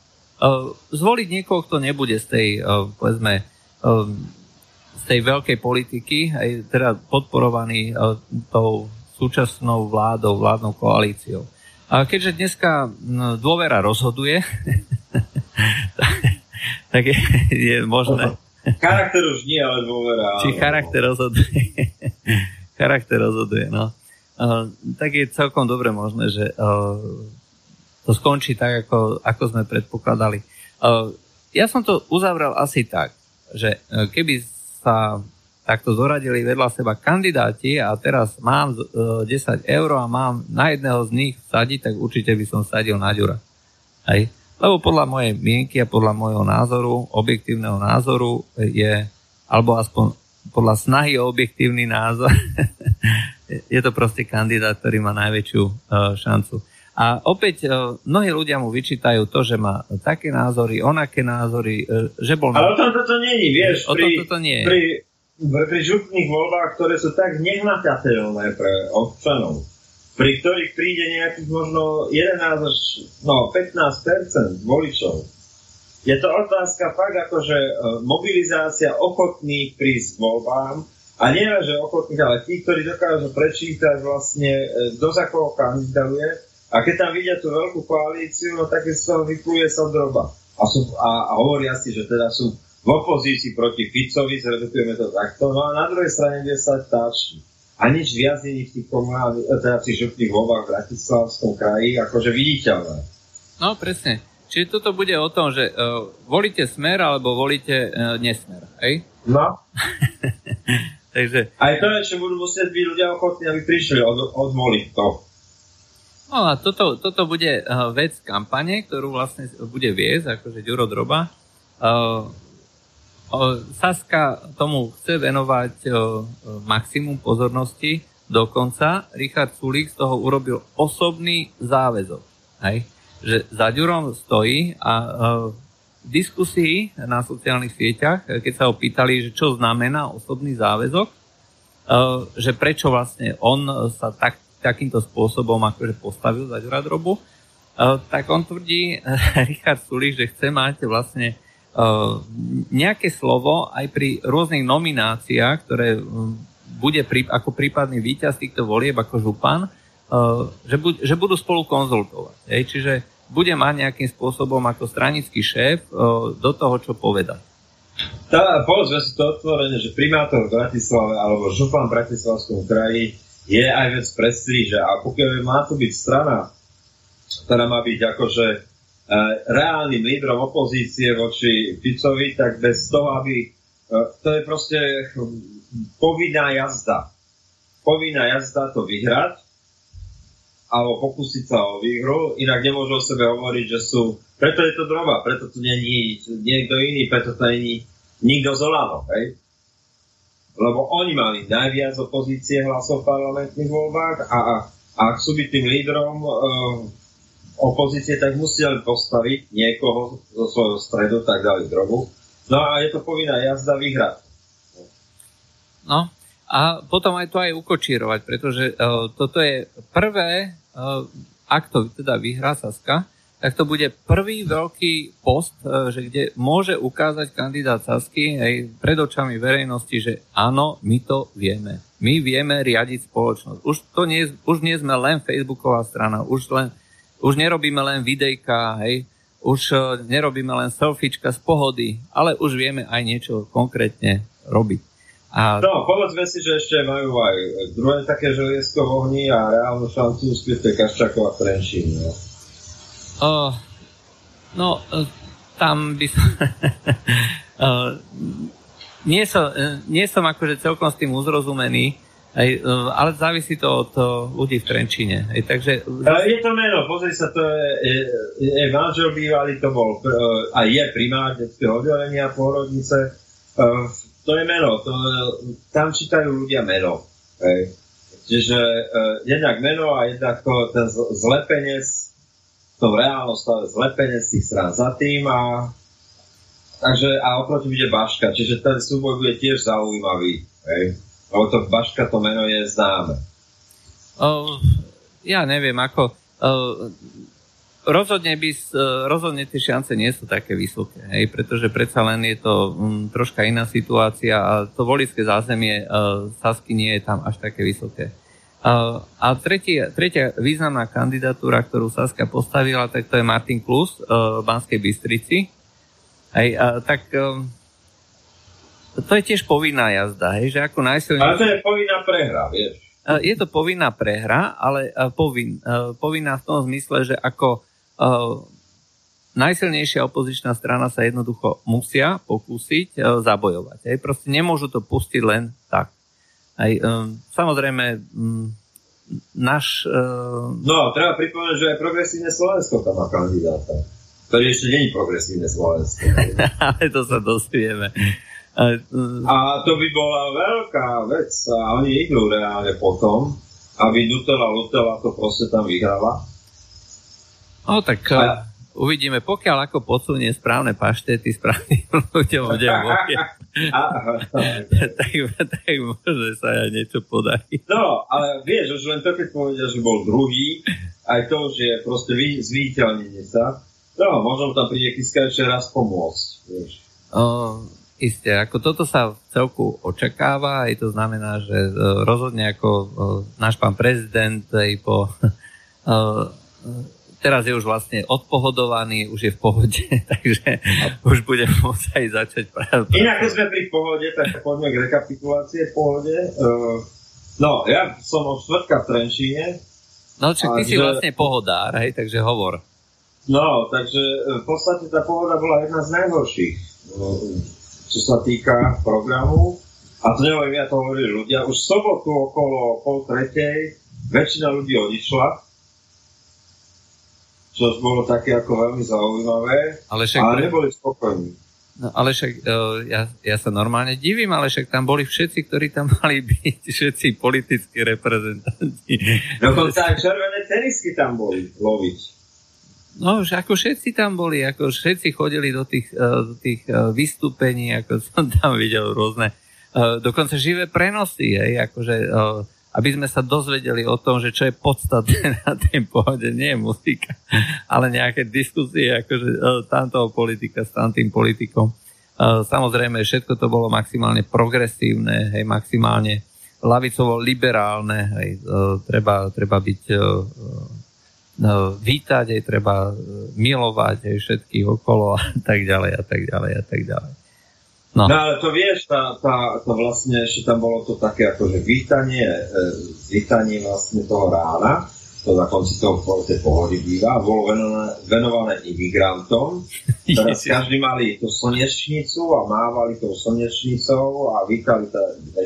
zvoliť niekoho, kto nebude z tej, uh, povedzme, uh, z tej veľkej politiky, aj teda podporovaný tou súčasnou vládou, vládnou koalíciou. A keďže dneska dôvera rozhoduje, tak je, je možné. Charakter už nie, ale dôvera. Či charakter rozhoduje. charakter rozhoduje, no. Tak je celkom dobre možné, že uh, to skončí tak, ako, ako sme predpokladali. Uh, ja som to uzavrel asi tak, že uh, keby sa takto zoradili vedľa seba kandidáti a teraz mám 10 eur a mám na jedného z nich vsadiť, tak určite by som sadil na Ďura. Hej. Lebo podľa mojej mienky a podľa môjho názoru, objektívneho názoru je, alebo aspoň podľa snahy o objektívny názor, je to proste kandidát, ktorý má najväčšiu uh, šancu. A opäť uh, mnohí ľudia mu vyčítajú to, že má také názory, onaké názory, uh, že bol... Ale o tom toto není, vieš, o pri, toto nie. pri, pri župných voľbách, ktoré sú tak nehmatateľné pre občanov, pri ktorých príde nejakých možno 11 až no, 15% voličov. Je to otázka fakt akože e, mobilizácia ochotných prísť voľbám a nie že ochotných, ale tí, ktorí dokážu prečítať vlastne, e, kto za koho kandiduje a keď tam vidia tú veľkú koalíciu, no tak z toho vypluje sa droba. A, sú, a, a hovoria si, že teda sú v opozícii proti Ficovi, zredukujeme to takto, no a na druhej strane bude stať táčnik a nič viac není v tých komunálnych, eh, teda v tých župných voľbách v Bratislavskom kraji akože viditeľné. No presne. Čiže toto bude o tom, že uh, volíte smer alebo volíte uh, nesmer, hej? No. Takže... Aj to je, čo budú musieť byť ľudia ochotní, aby prišli od, odvoliť to. No a toto, toto bude uh, vec kampane, ktorú vlastne bude viesť, akože Ďuro Droba. Uh, Saska tomu chce venovať maximum pozornosti, dokonca Richard Sulík z toho urobil osobný záväzok. Hej? Že za Ďurom stojí a diskusii na sociálnych sieťach, keď sa ho pýtali, že čo znamená osobný záväzok, že prečo vlastne on sa tak, takýmto spôsobom akože postavil za Ďura Drobu, tak on tvrdí, Richard Sulík, že chce mať vlastne Eh, nejaké slovo aj pri rôznych nomináciách, ktoré hm, bude ako prípadný víťaz týchto volieb ako župan, eh, že, že budú spolu konzultovať. Čiže bude mať nejakým spôsobom ako stranický šéf eh, do toho, čo poveda. Tá, povedzme si to otvorene, že primátor v Bratislave alebo župan v Bratislavskom kraji je aj vec prestíže a pokiaľ má to byť strana, ktorá má byť akože Eh, reálnym lídrom opozície voči Ficovi, tak bez toho, aby... Eh, to je proste povinná jazda. Povinná jazda to vyhrať, alebo pokúsiť sa o výhru, inak nemôžu o sebe hovoriť, že sú... Preto je to droba, preto tu není niekto iný, preto to není nikto z hej? Lebo oni mali najviac opozície hlasov v parlamentných voľbách a, a, ak sú byť tým lídrom uh, opozície, tak museli postaviť niekoho zo svojho stredu, tak dali drogu. No a je to povinná jazda vyhrať. No a potom aj to aj ukočírovať, pretože uh, toto je prvé, uh, ak to teda vyhrá Saska, tak to bude prvý veľký post, uh, že kde môže ukázať kandidát Sasky aj pred očami verejnosti, že áno, my to vieme. My vieme riadiť spoločnosť. Už, to nie, už nie sme len Facebooková strana, už len už nerobíme len videjka, hej, už nerobíme len selfiečka z pohody, ale už vieme aj niečo konkrétne robiť. A... No, povedzme si, že ešte majú aj druhé také želiesko v ohni a reálnu šancu uspieť to Kaščáková Trenčín. No. Uh, no, uh, tam by som... uh, nie, som, uh, nie som akože celkom s tým uzrozumený, aj, e, ale závisí to od ľudí v Trenčíne. Aj, takže... Je to meno, pozri sa, to je, je, je manžel bývalý, to bol e, a je primár detského oddelenia pôrodnice. E, to je meno, to, tam čítajú ľudia meno. Hej. Čiže jednak meno a jednak to, ten zlepenec v tom reálnom stave zlepenec tých strán za tým a takže a oproti bude Baška, čiže ten súboj bude tiež zaujímavý. Hej. Lebo to Baška, to meno je známe. Uh, ja neviem, ako... Uh, rozhodne, by, rozhodne tie šance nie sú také vysoké, hej, pretože predsa len je to um, troška iná situácia a to volické zázemie uh, Sasky nie je tam až také vysoké. Uh, a tretia, tretia významná kandidatúra, ktorú Saska postavila, tak to je Martin Klus uh, v Banskej Bystrici. Hej, uh, tak uh, to je tiež povinná jazda, hej, že ako najsilnejšie... Ale to je povinná prehra, vieš. Je to povinná prehra, ale povin, povinná v tom zmysle, že ako najsilnejšia opozičná strana sa jednoducho musia pokúsiť uh, zabojovať. Hej. Proste nemôžu to pustiť len tak. Aj, um, samozrejme, um, náš... Uh... No, treba pripomenúť, že aj progresívne Slovensko tam má kandidáta, ktorý ešte není progresívne Slovensko. Ale to sa dozvieme. A to by bola veľká vec a oni idú reálne potom, aby Nutella Lutella to proste tam vyhrala. No tak a... uvidíme, pokiaľ ako posunie správne paštety správnym ľuďom bude tak, tak môže sa aj niečo podarí. No, ale vieš, už len to, keď povedia, že bol druhý, aj to, že proste zviditeľnenie sa, no, možno tam príde Kiska ešte raz pomôcť, vieš. O, Isté, ako toto sa v celku očakáva, aj to znamená, že uh, rozhodne ako uh, náš pán prezident aj po teraz je už vlastne odpohodovaný, už je v pohode, takže už bude môcť aj začať práve. Inak, sme pri pohode, tak poďme k rekapitulácie v pohode. Uh, no, ja som od štvrtka v Trenčíne. No, čo ty že... si vlastne pohodár, hej, takže hovor. No, takže v podstate tá pohoda bola jedna z najhorších čo sa týka programu. A to neviem, ja to hovorili ľudia. Už sobotu okolo pol tretej väčšina ľudí odišla, čo bolo také ako veľmi zaujímavé, ale, však ale neboli spokojní. No, ale však uh, ja, ja sa normálne divím, ale však tam boli všetci, ktorí tam mali byť, všetci politickí reprezentanti. Dokonca aj červené tenisky tam boli loviť. No, že ako všetci tam boli, ako všetci chodili do tých, eh, do tých eh, vystúpení, ako som tam videl rôzne, dokonca živé prenosy, hej, akože, aby sme sa dozvedeli o tom, že čo je podstatné na tej pohode, nie je muzika, ale nejaké diskusie, akože tamtoho politika s tamtým politikom. Samozrejme, všetko to bolo maximálne progresívne, hej, maximálne lavicovo-liberálne, hej, treba, treba byť vítať, aj treba e, milovať aj všetkých okolo a tak ďalej a tak ďalej a tak ďalej. No. no ale to vieš, tá, tá, to vlastne ešte tam bolo to také akože vítanie, e, vítanie vlastne toho rána, to na konci toho tej pohody býva, bolo venované, venované imigrantom. Teraz každý mali tú slnečnicu a mávali tou slnečnicou a vítali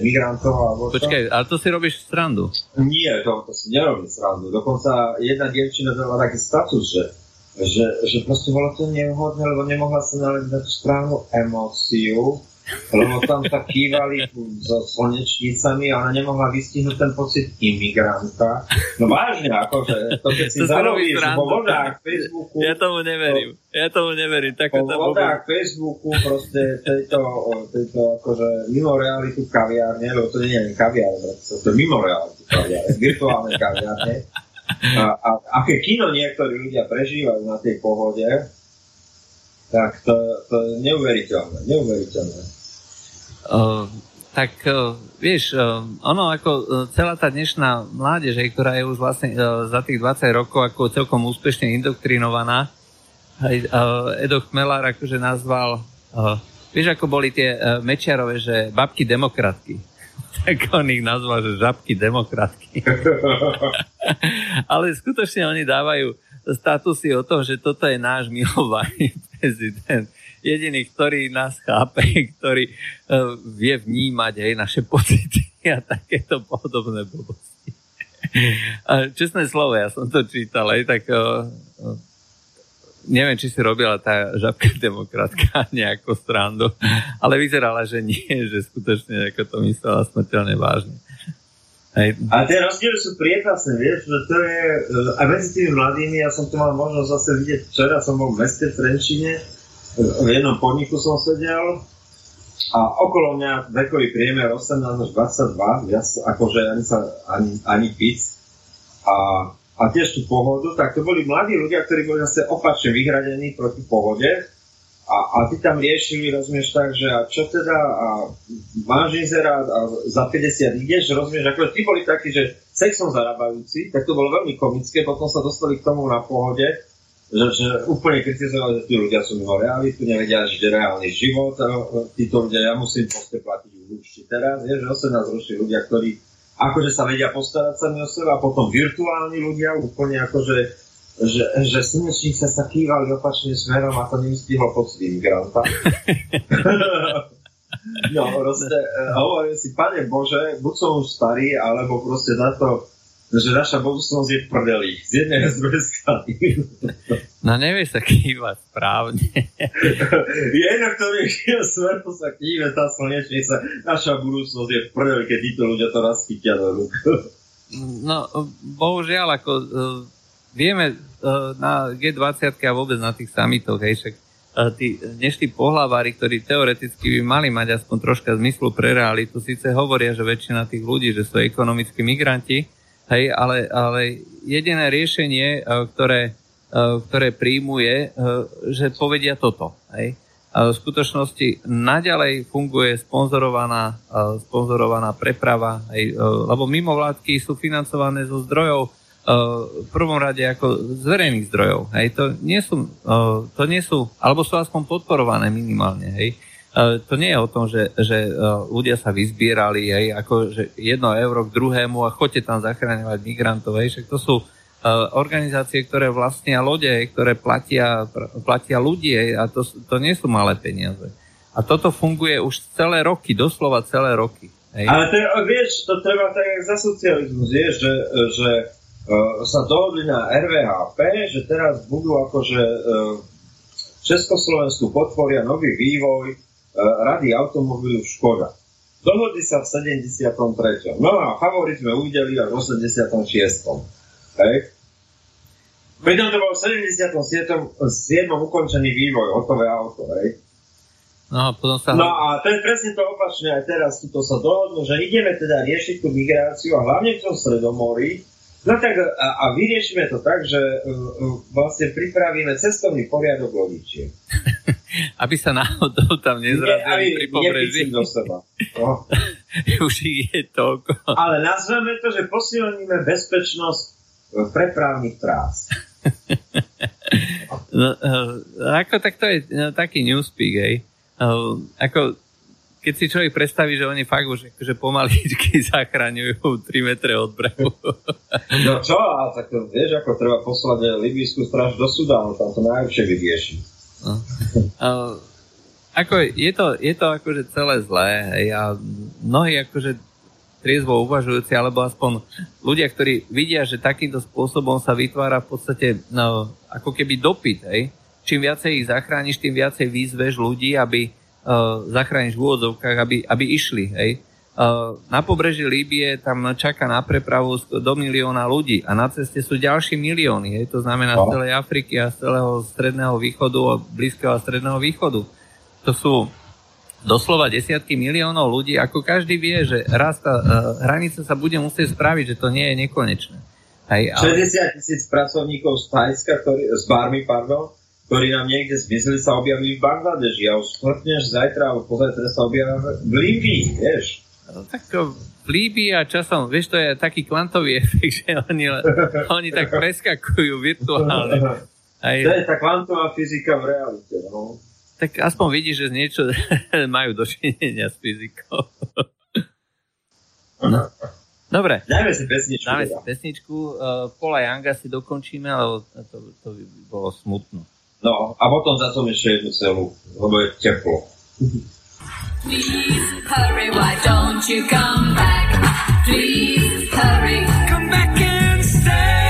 imigrantov. Alebo Počkaj, ale to si robíš srandu? Nie, to, to si nerobím srandu. Dokonca jedna dievčina dala taký status, že že, že proste bolo to nevhodné, lebo nemohla sa nalieť na tú správnu emóciu lebo tam sa kývali so slnečnicami a ona nemohla vystihnúť ten pocit imigranta. No vážne, akože to keď si zarobíš vo vodách Facebooku... Ja tomu neverím. To, ja tomu neverím. Tak po vodách Facebooku proste tejto, tejto akože mimo realitu kaviárne, lebo to nie je kaviárne, to je mimo realitu kaviárne, virtuálne kaviárne. A, a aké kino niektorí ľudia prežívajú na tej pohode, tak to, to je neuveriteľné, neuveriteľné. Uh, tak vieš, ono ako celá tá dnešná mládež, aj, ktorá je už vlastne za tých 20 rokov ako celkom úspešne indoktrinovaná, aj uh, Edo Chmelár akože nazval, vieš ako boli tie Mečiarové, že babky demokratky. Tak on ich nazval, že žabky demokratky. Ale skutočne oni dávajú statusy o tom, že toto je náš milovaný prezident jediný, ktorý nás chápe, ktorý uh, vie vnímať aj naše pocity a takéto podobné blbosti. Čestné slovo, ja som to čítal, aj tak uh, neviem, či si robila tá žabka demokratka nejakú strandu, ale vyzerala, že nie, že skutočne ako to myslela smrteľne vážne. Aj. A tie rozdiely sú priepasné, vieš, že to je, aj medzi tými mladými, ja som to mal možnosť zase vidieť včera, som bol v meste v Trenčine, v jednom podniku som sedel a okolo mňa vekový priemer 18 až 22, viac akože ani, sa, ani, ani pic. A, a tiež tú pohodu, tak to boli mladí ľudia, ktorí boli zase opačne vyhradení proti pohode. A, a ty tam riešili, rozumieš tak, že a čo teda, a máš a za 50 ideš, rozumieš, ako tí boli takí, že sexom zarábajúci, tak to bolo veľmi komické, potom sa dostali k tomu na pohode, že, že úplne kritizovali, že tí ľudia sú mimo realitu, nevedia žiť reálny život. Títo ľudia, ja musím proste platiť účty teraz, je, že 18 roční ľudia, ktorí akože sa vedia postarať sami o seba a potom virtuálni ľudia úplne akože že, že slnečníci sa kývali opačným smerom a to nevystihlo pocit imigranta. no, proste, uh, hovorím si, pane Bože, buď som už starý, alebo proste za to že naša budúcnosť je v prdeli. Z jednej a z druhej strany. No nevie sa kývať správne. je jedno, ktorý smer to sa kýve, tá slnečnica. Naša budúcnosť je v prdeli, keď títo ľudia to raz chytia do rúk. no, bohužiaľ, ako uh, vieme uh, na G20 a vôbec na tých samitoch, hej, však uh, tí dnešní pohlavári, ktorí teoreticky by mali mať aspoň troška zmyslu pre realitu, síce hovoria, že väčšina tých ľudí, že sú ekonomickí migranti, Hej, ale, ale jediné riešenie, e, ktoré, e, ktoré príjmu je, e, že povedia toto. Hej. V skutočnosti naďalej funguje sponzorovaná, sponzorovaná preprava, hej, lebo mimovládky sú financované zo zdrojov, v prvom rade ako z verejných zdrojov. Hej. To, nie sú, to nie sú, alebo sú aspoň podporované minimálne. Hej. E, to nie je o tom, že, že e, ľudia sa vyzbierali, hej, ako že jedno euro k druhému a chodte tam zachráňovať migrantov, hej, však to sú uh, organizácie, ktoré vlastnia lode, ktoré platia, platia ľudí a to, to nie sú malé peniaze. A toto funguje už celé roky, doslova celé roky. Hej. Ale to, vieš, to treba tak za socializmus, vieš, že, že uh, sa dohodli na RVHP, že teraz budú akože Československu potvoria nový vývoj, rady automobilu Škoda. Dohodli sa v 73. No a favorit sme uvideli až v 86. Hej. Pritom to bol v 77. 7. ukončený vývoj, hotové auto. Hej. No, potom sa... no a to je presne to opačne aj teraz, tuto sa dohodnú, že ideme teda riešiť tú migráciu a hlavne v tom Stredomorí, No tak a, a vyriešime to tak, že uh, vlastne pripravíme cestovný poriadok lodičiek. aby sa náhodou tam nezrazili pri pobreží. do seba. No. Už je toľko. Ale nazveme to, že posilníme bezpečnosť prepravných trás. no, ako tak to je no, taký newspeak, hej. Ako keď si človek predstaví, že oni fakt už akože pomaličky zachraňujú 3 metre od brehu. No čo, a tak to, vieš, ako treba poslať libijskú stráž do Sudánu, tam to najlepšie vyrieši. No. Ako je to, je to akože celé zlé a mnohí akože triezvo uvažujúci, alebo aspoň ľudia, ktorí vidia, že takýmto spôsobom sa vytvára v podstate no, ako keby dopyt. Hej. Čím viacej ich zachrániš, tým viacej vyzveš ľudí, aby uh, zachrániš v úvodzovkách, aby, aby išli. Hej. Uh, na pobreží Líbie tam čaká na prepravu do milióna ľudí a na ceste sú ďalší milióny. Hej. To znamená z no. celej Afriky a z celého stredného východu a blízkeho a stredného východu. To sú doslova desiatky miliónov ľudí, ako každý vie, že raz tá uh, hranica sa bude musieť spraviť, že to nie je nekonečné. Hej, ale... 60 tisíc pracovníkov z Thajska, ktorý, z Barmy, pardon, ktorí nám niekde zmizli, sa objavili v Bangladeži a už stretneš zajtra alebo pozajtra sa objavia v Líbii, vieš. No, tak to v Líbii a časom, vieš, to je taký kvantový efekt, že oni, oni tak preskakujú virtuálne. Aj... To je tá kvantová fyzika v realite. No tak aspoň vidíš, že niečo majú dočinenia s fyzikou. No. Dobre. Dajme si pesničku. Dáme si teda. pesničku. Uh, Pola Younga si dokončíme, ale to, to by bolo smutno. No, a potom za to ešte jednu celú, lebo je teplo. Please hurry, why don't you come back? Please hurry, come back and stay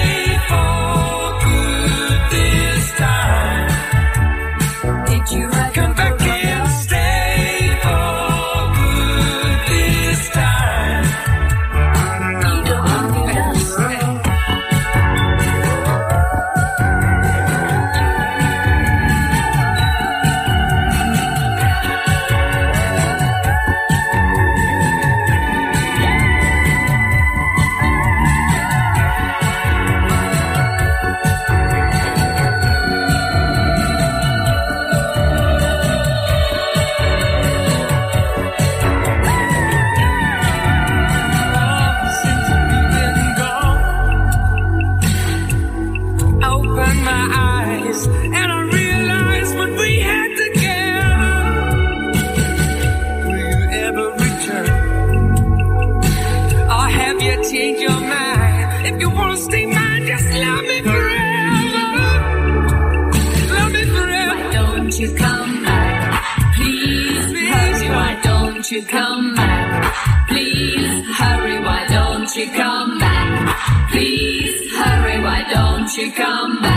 she come back?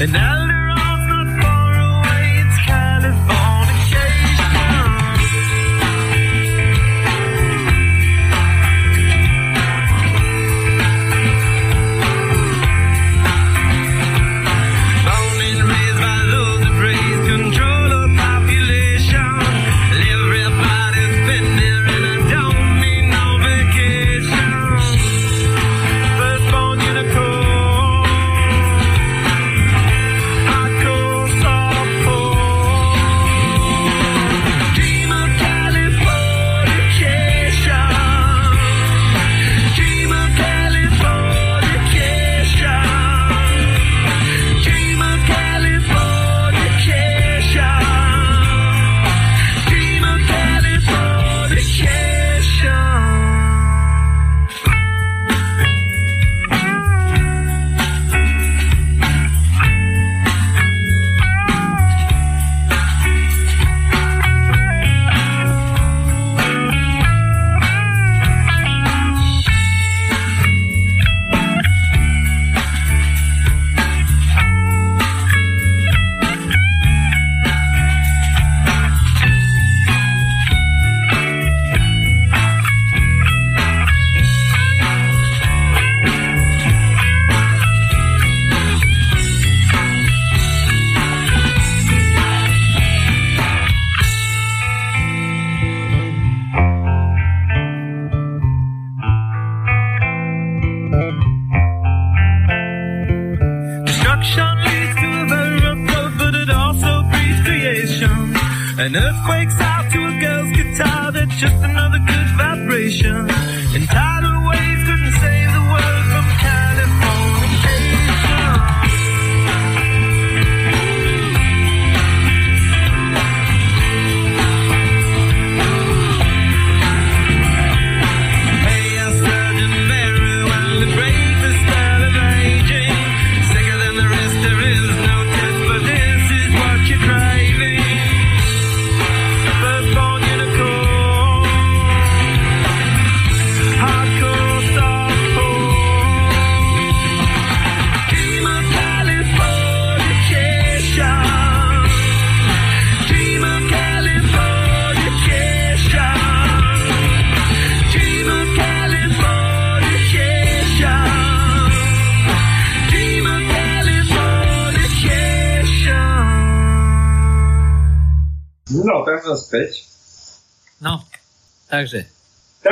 And now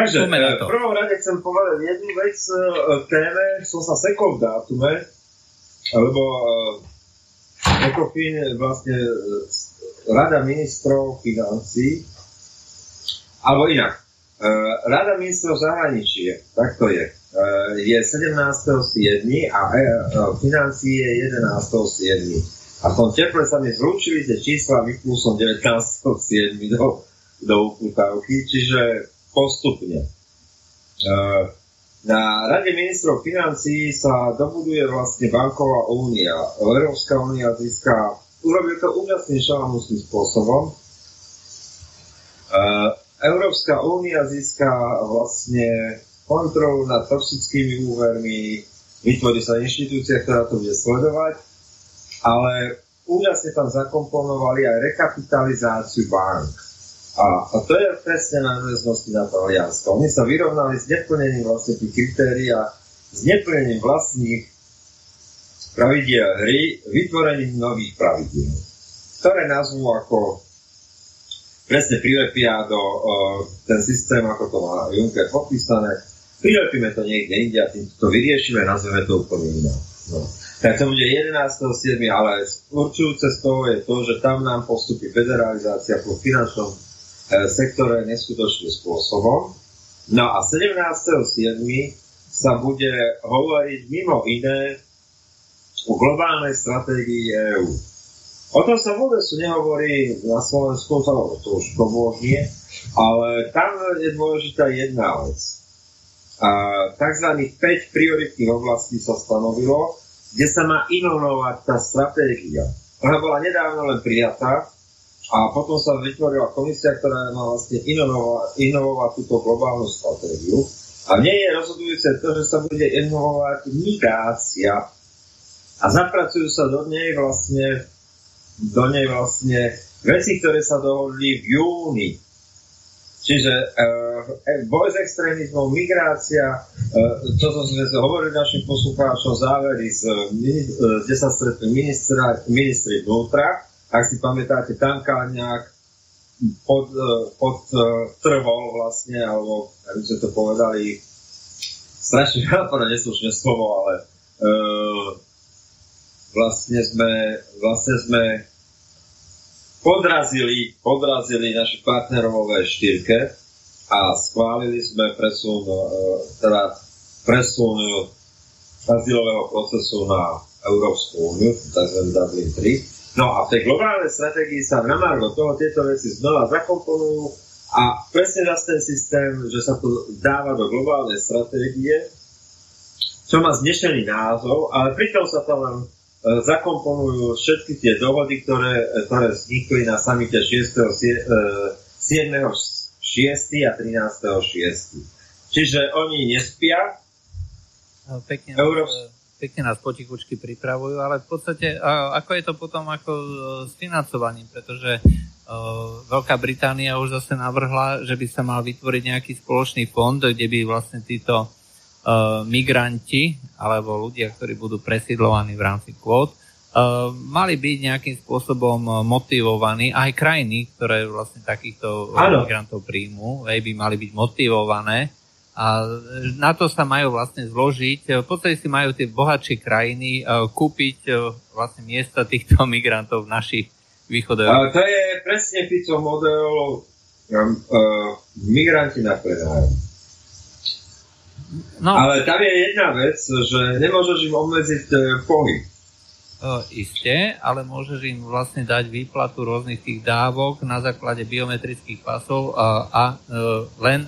Takže, Poďme na to. v prvom rade chcem povedať jednu vec k téme, som sa sekol v dátume, lebo ECOFIN vlastne eh, Rada ministrov financí, alebo inak, Rada ministrov zahraničí, tak to je, je 17.7. a financí je 11.7. A v tom teple sa mi zlúčili tie čísla, vypnul som 19.7. do, do upútavky, čiže postupne. Eh, Na Rade ministrov financí sa dobuduje vlastne banková únia. Európska únia získa, urobil to úžasným šalamúským spôsobom. Eh, Európska únia získa vlastne kontrolu nad toxickými úvermi, vytvorí sa inštitúcia, ktorá to bude sledovať, ale úžasne tam zakomponovali aj rekapitalizáciu bank. A, a to je presne na väznosti na Taliansko. Oni sa vyrovnali s neplnením vlastne tých kritérií a s neplnením vlastných pravidiel hry, vytvorením nových pravidiel, ktoré nazvú ako presne prilepia do uh, ten systém, ako to má Juncker popísané, prilepíme to niekde inde a tým to vyriešime nazveme to úplne inak. No. Tak to bude 11.7., ale určujúce z toho je to, že tam nám postupí federalizácia po finančnom sektore neskutočným spôsobom. No a 17.7. sa bude hovoriť mimo iné o globálnej stratégii EÚ. O tom sa vôbec nehovorí na Slovensku, to, to už to ale tam je dôležitá jedna vec. A, takzvaných 5 prioritných oblastí sa stanovilo, kde sa má inovovať tá stratégia. Ona bola nedávno len prijatá, a potom sa vytvorila komisia, ktorá má vlastne inovovať, inovovať túto globálnu stratégiu. A nej je rozhodujúce to, že sa bude inovovať migrácia. A zapracujú sa do nej vlastne, do nej vlastne veci, ktoré sa dohodli v júni. Čiže uh, boj s extrémizmom, migrácia, uh, čo to sme hovorili našim poslucháčom, závery, z, uh, kde sa stretli ministra, ministri vnútra, ak si pamätáte, Tankáňák pod, pod trvol vlastne, alebo aby sme to povedali, strašne veľa to neslušné slovo, ale uh, vlastne sme, vlastne sme podrazili, podrazili našich partnerov V4 a schválili sme presun, uh, teda presun azylového procesu na Európsku úniu, tzv. Dublin 3. No a v tej globálnej stratégii sa na margo toho tieto veci znova zakomponujú a presne zase ten systém, že sa to dáva do globálnej stratégie, čo má znešený názov, ale pritom sa tam len e, zakomponujú všetky tie dohody, ktoré, ktoré vznikli na samite 6. 7. 6. a 13. 6. Čiže oni nespia. Pekne, Európs- pekne nás potichučky pripravujú, ale v podstate ako je to potom ako e, s financovaním, pretože uh, Veľká Británia už zase navrhla, že by sa mal vytvoriť nejaký spoločný fond, kde by vlastne títo uh, migranti alebo ľudia, ktorí budú presídlovaní v rámci kvót, mali byť nejakým spôsobom motivovaní, aj krajiny, ktoré vlastne takýchto Áno. migrantov príjmu, aj by mali byť motivované a na to sa majú vlastne zložiť. V podstate si majú tie bohatšie krajiny uh, kúpiť uh, vlastne miesta týchto migrantov v našich východ Ale to je presne Fico model uh, migranti na prenájom. No, Ale tam je jedna vec, že nemôžeš im obmedziť pohyb. Uh, isté, ale môžeš im vlastne dať výplatu rôznych tých dávok na základe biometrických pasov a, a len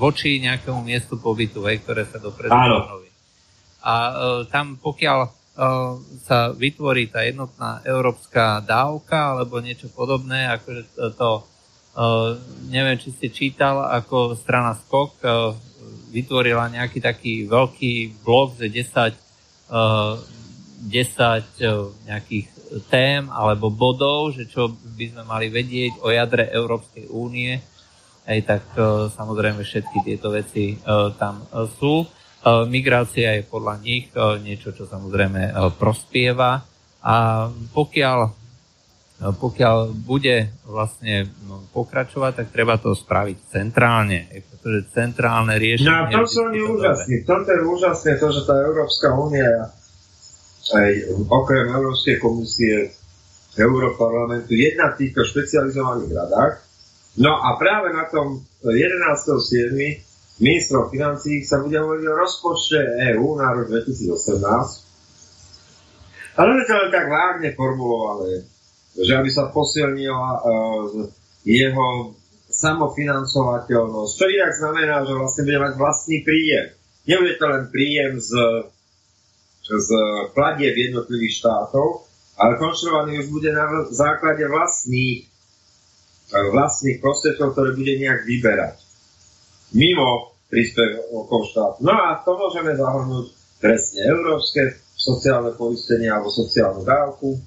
voči nejakému miestu pobytu, hej, ktoré sa dopredu stanoví. A uh, tam pokiaľ uh, sa vytvorí tá jednotná európska dávka alebo niečo podobné, akože to, to uh, neviem, či ste čítal, ako strana Skok uh, vytvorila nejaký taký veľký blok, že 10 uh, 10 eh, nejakých tém alebo bodov, že čo by sme mali vedieť o jadre Európskej únie, aj tak eh, samozrejme všetky tieto veci eh, tam sú. Migrácia je podľa nich niečo, čo samozrejme prospieva a pokiaľ pokiaľ bude vlastne no, pokračovať, tak treba to spraviť centrálne, pretože centrálne riešenie... No a to sú oni úžasní. Toto je úžasné to, že tá Európska únia aj okrem Európskej komisie Európarlamentu jedna v týchto špecializovaných radách. No a práve na tom 11.7. ministrov financí sa bude hovoriť o rozpočte EÚ na rok 2018. Ale to len tak vágne formulované, že aby sa posilnila uh, jeho samofinancovateľnosť, čo inak znamená, že vlastne bude mať vlastný príjem. Nebude to len príjem z z platieb jednotlivých štátov, ale konštruovaný už bude na základe vlastných, vlastných prostriedkov, ktoré bude nejak vyberať. Mimo príspevkov štátu. No a to môžeme zahrnúť presne európske sociálne poistenie alebo sociálnu dávku.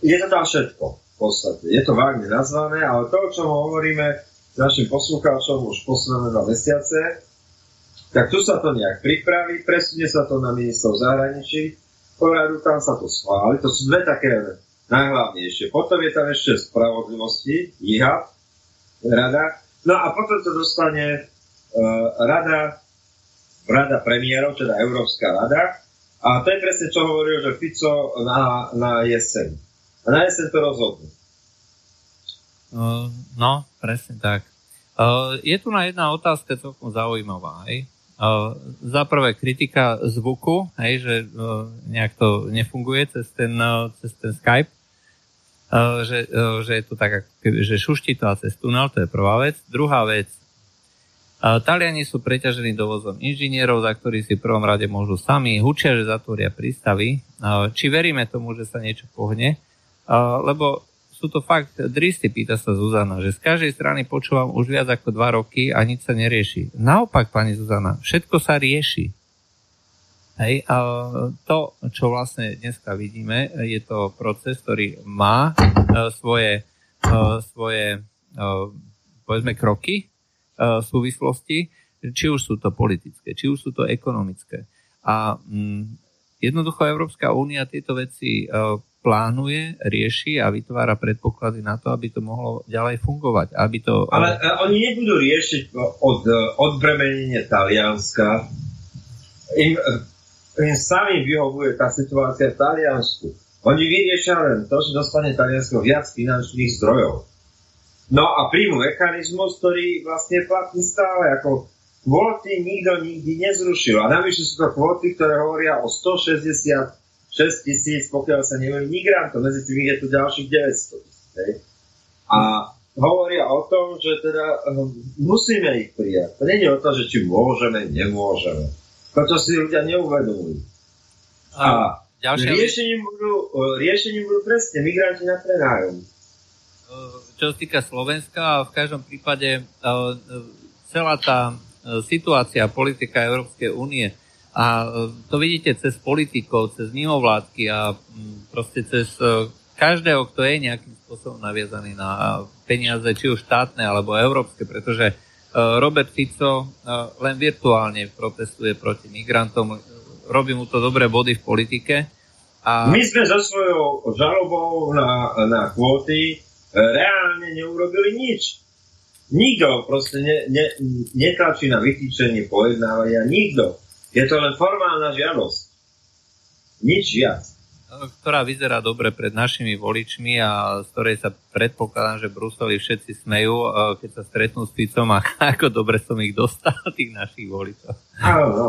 Je to tam všetko v podstate. Je to vágne nazvané, ale to, o čom hovoríme našim poslucháčom už posledné dva mesiace, tak tu sa to nejak pripraví, presunie sa to na ministerstvo zahraničí, poradu tam sa to schváli. To sú dve také najhlavnejšie. Potom je tam ešte spravodlivosti, IHA, rada. No a potom to dostane uh, rada, rada premiérov, teda Európska rada. A to je presne, čo hovoril, že Fico na, na jeseň. A na jeseň to rozhodnú. Uh, no, presne tak. Uh, je tu na jedna otázka celkom zaujímavá. Hej? Uh, za prvé kritika zvuku, hej, že uh, nejak to nefunguje cez ten, uh, cez ten Skype, že, uh, že je to tak, že šuští to a cez tunel, to je prvá vec. Druhá vec, uh, Taliani sú preťažení dovozom inžinierov, za ktorí si v prvom rade môžu sami, hučia, že zatvoria prístavy. Či veríme tomu, že sa niečo pohne, lebo sú to fakt dristy, pýta sa Zuzana, že z každej strany počúvam už viac ako dva roky a nič sa nerieši. Naopak, pani Zuzana, všetko sa rieši. Hej, a to, čo vlastne dneska vidíme, je to proces, ktorý má uh, svoje, uh, svoje uh, povedzme kroky uh, súvislosti, či už sú to politické, či už sú to ekonomické. A mm, jednoducho Európska únia tieto veci plánuje, rieši a vytvára predpoklady na to, aby to mohlo ďalej fungovať. Aby to, Ale oni nebudú riešiť od, odbremenenie Talianska. Im, im sami vyhovuje tá situácia v Taliansku. Oni vyriešia len to, že dostane Taliansko viac finančných zdrojov. No a príjmu mechanizmus, ktorý vlastne je platný stále, ako kvóty nikto nikdy nezrušil. A navyše sú to kvóty, ktoré hovoria o 160 6 tisíc, pokiaľ sa neviem, migrantov, medzi tým je tu ďalších 900 hej. A hovoria o tom, že teda um, musíme ich prijať. To nie je o to, že či môžeme, nemôžeme. To, si ľudia neuvedomujú. A, a riešením, budú, riešením budú presne migranti na prenájom. Čo sa týka Slovenska, v každom prípade celá tá situácia, politika Európskej únie a to vidíte cez politikov, cez mimovládky a proste cez každého, kto je nejakým spôsobom naviazaný na peniaze, či už štátne alebo európske, pretože Robert Fico len virtuálne protestuje proti migrantom, robí mu to dobré body v politike. A... My sme so svojou žalobou na, na kvóty reálne neurobili nič. Nikto proste ne, ne, netlačí na vytýčenie pojednávania, nikto. Je to len formálna žiadosť. Nič viac. Ktorá vyzerá dobre pred našimi voličmi a z ktorej sa predpokladám, že Bruseli všetci smejú, e, keď sa stretnú s Ficom a ako dobre som ich dostal, tých našich voličov. Áno, no.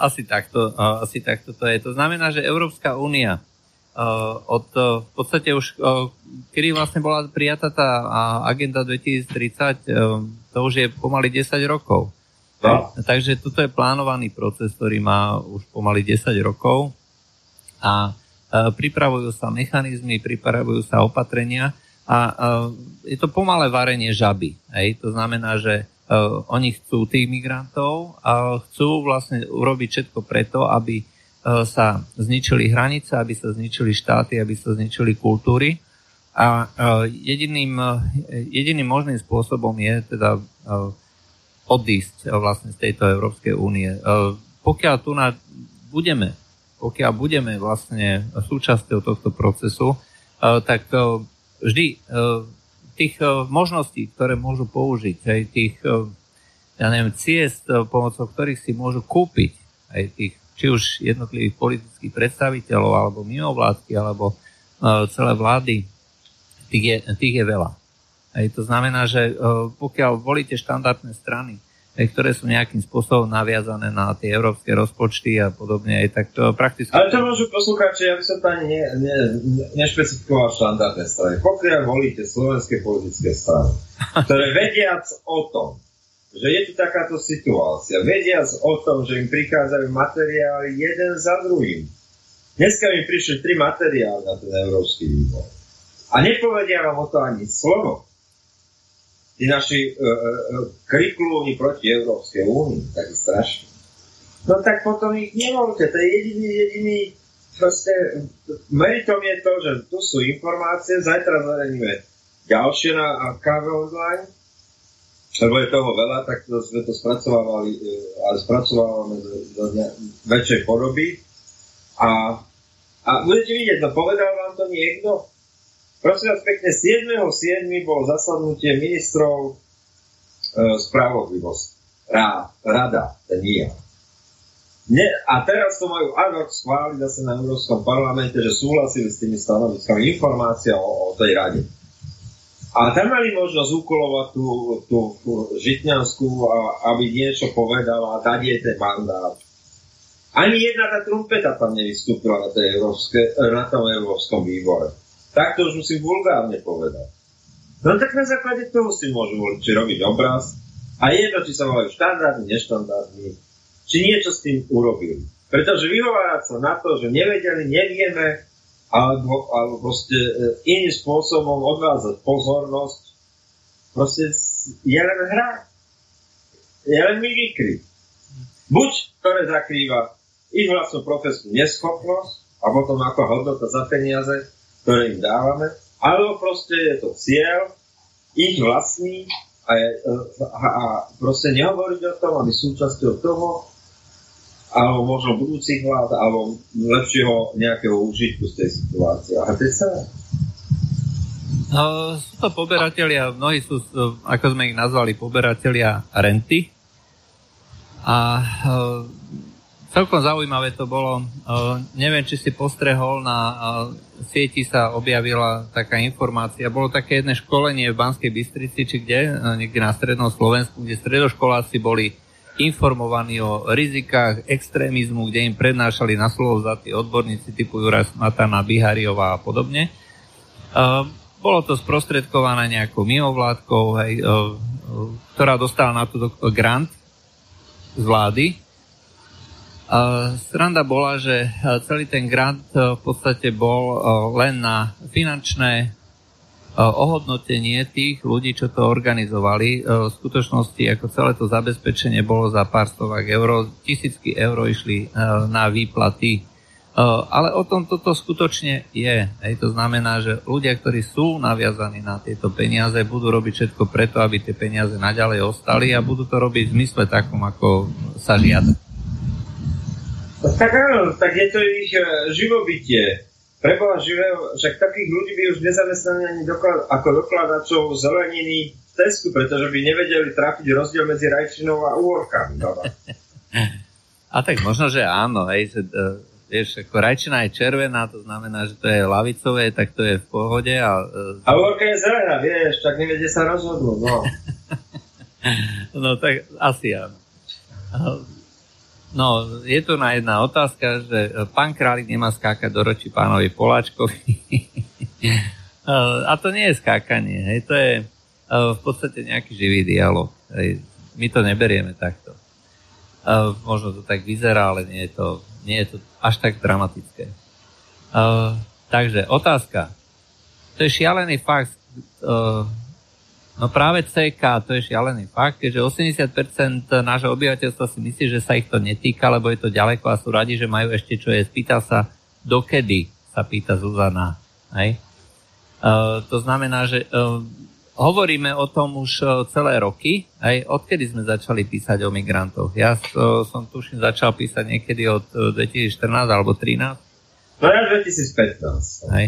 Asi takto, asi takto to je. To znamená, že Európska únia od v podstate už, kedy vlastne bola prijatá tá agenda 2030, to už je pomaly 10 rokov. No. Takže toto je plánovaný proces, ktorý má už pomaly 10 rokov a pripravujú sa mechanizmy, pripravujú sa opatrenia a je to pomalé varenie žaby. Hej? To znamená, že Uh, oni chcú tých migrantov a chcú vlastne urobiť všetko preto, aby sa zničili hranice, aby sa zničili štáty, aby sa zničili kultúry. A jediným, jediným možným spôsobom je teda odísť vlastne z tejto Európskej únie. Pokiaľ tu na, budeme, pokiaľ budeme vlastne súčasťou tohto procesu, tak vždy tých uh, možností, ktoré môžu použiť, aj tých, ja neviem, ciest, pomocou ktorých si môžu kúpiť aj tých, či už jednotlivých politických predstaviteľov, alebo mimovládky, alebo celé vlády, tých je, tých je veľa. Aj to znamená, že pokiaľ volíte štandardné strany, ktoré sú nejakým spôsobom naviazané na tie európske rozpočty a podobne, aj tak to prakticky... Ale to môžu poslucháči, ja by som to ne, ne, nešpecifikoval štandardné strany. Pokiaľ volíte slovenské politické strany, ktoré vediac o tom, že je tu takáto situácia, vediac o tom, že im prichádzajú materiály jeden za druhým. Dneska mi prišli tri materiály na ten európsky výbor. A nepovedia vám o to ani slovo tí naši uh, uh, kriklúni proti Európskej únii, tak strašne. No tak potom ich nevolte, to je jediný, jediný, proste meritom je to, že tu sú informácie, zajtra zverejníme ďalšie na KV online, lebo je toho veľa, tak to sme to spracovávali, ale spracovávame do, do väčšej podoby. A, a budete vidieť, no povedal vám to niekto? Prosím vás pekne, 7.7. bolo zasadnutie ministrov e, spravodlivosti. Rá, rada, ten nie. Ne, a teraz to majú ad hoc schváliť zase na Európskom parlamente, že súhlasili s tými stanoviskami informácia o, o tej rade. A tam mali možnosť ukolovať tú, tú, tú Žitňanskú, a, aby niečo povedala, dať jej ten mandát. Ani jedna tá trumpeta tam nevystúpila na, tej európske, na tom Európskom výbore. Tak to už musím vulgárne povedať. No tak na základe toho si môžu či robiť obraz a jedno, či sa volajú štandardní, neštandardní, či niečo s tým urobili. Pretože vyhovárať sa na to, že nevedeli, nevieme, alebo, alebo proste e, iným spôsobom odvázať pozornosť, proste je len hra. Je len mimikry. Buď, ktoré zakrýva ich vlastnú profesnú neschopnosť a potom ako hodnota za peniaze, ktoré im dávame, alebo proste je to cieľ, ich vlastný a, je, a, a proste nehovoriť o tom, aby súčasťou toho, alebo možno budúcich vlád, alebo lepšieho nejakého užitku z tej situácie. A to je celé. Uh, sú to poberatelia, mnohí sú, ako sme ich nazvali, poberatelia renty. A uh, celkom zaujímavé to bolo. Uh, neviem, či si postrehol na uh, sieti sa objavila taká informácia. Bolo také jedné školenie v Banskej Bystrici, či kde, e, niekde na strednom Slovensku, kde stredoškoláci boli informovaní o rizikách extrémizmu, kde im prednášali na slovo tí odborníci typu Juraj Smatana, Bihariová a podobne. Bolo to sprostredkované nejakou mimovládkou, hej, ktorá dostala na to grant z vlády Sranda bola, že e, celý ten grant e, v podstate bol e, len na finančné ohodnotenie tých ľudí, čo to organizovali. V skutočnosti ako celé to zabezpečenie bolo za pár stovák eur, tisícky eur išli na výplaty. Ale o tom toto skutočne je. Hej, to znamená, že ľudia, ktorí sú naviazaní na tieto peniaze, budú robiť všetko preto, aby tie peniaze naďalej ostali a budú to robiť v zmysle takom, ako sa žiada. Tak áno, tak je to ich e, živobytie. Preboha živého, však takých ľudí by už nezamestnali ani doklad, ako dokladačov zeleniny v Tesku, pretože by nevedeli trafiť rozdiel medzi rajčinou a úorkami. A tak možno, že áno, hej, že, uh, vieš, ako rajčina je červená, to znamená, že to je lavicové, tak to je v pohode. A, e, A horka je zelená, vieš, tak neviete sa rozhodnúť, no. no tak asi áno. No, je tu na jedna otázka, že pán Králik nemá skákať do ročí pánovi Poláčkovi. A to nie je skákanie, hej, to je v podstate nejaký živý dialog. Hej. My to neberieme takto. Možno to tak vyzerá, ale nie je to, nie je to až tak dramatické. Takže otázka. To je šialený fakt. No práve CK, to je šialený fakt, keďže 80% nášho obyvateľstva si myslí, že sa ich to netýka, lebo je to ďaleko a sú radi, že majú ešte čo je. Spýta sa, dokedy, sa pýta Zuzana. Hej? Uh, to znamená, že uh, hovoríme o tom už uh, celé roky, aj odkedy sme začali písať o migrantoch. Ja uh, som tuším začal písať niekedy od uh, 2014 alebo 2013. No ja 2015. Hej.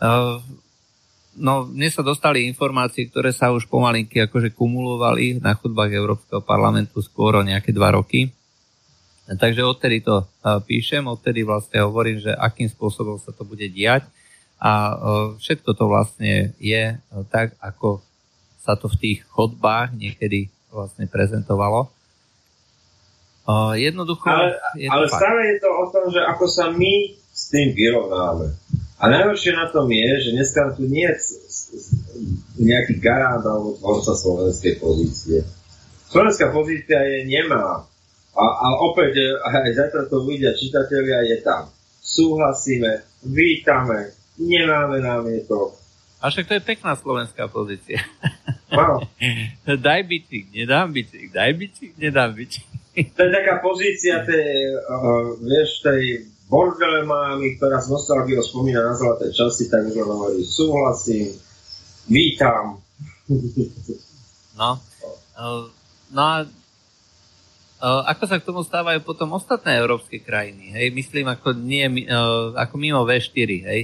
Uh, no, mne sa dostali informácie, ktoré sa už pomalinky akože kumulovali na chodbách Európskeho parlamentu skôr o nejaké dva roky. Takže odtedy to píšem, odtedy vlastne hovorím, že akým spôsobom sa to bude diať a všetko to vlastne je tak, ako sa to v tých chodbách niekedy vlastne prezentovalo. Jednoducho... Ale, je ale stále je to o tom, že ako sa my s tým vyrovnáme. A najhoršie na tom je, že dneska tu nie je nejaký garant alebo tvorca slovenskej pozície. Slovenská pozícia je nemá. A, a opäť, e, aj zajtra to uvidia čitatelia, je tam. Súhlasíme, vítame, nemáme námietok. A však to je pekná slovenská pozícia. Wow. daj bičík, nedám bičík, daj bičík, nedám bičík. To je taká pozícia tej, uh, vieš, tej bordele mámy, ktorá z nostalgiou spomína na zlaté časy, tak už hovorí, súhlasím, vítam. No. Uh, no a uh, ako sa k tomu stávajú potom ostatné európske krajiny? Hej? Myslím, ako, nie, uh, ako mimo V4. Hej?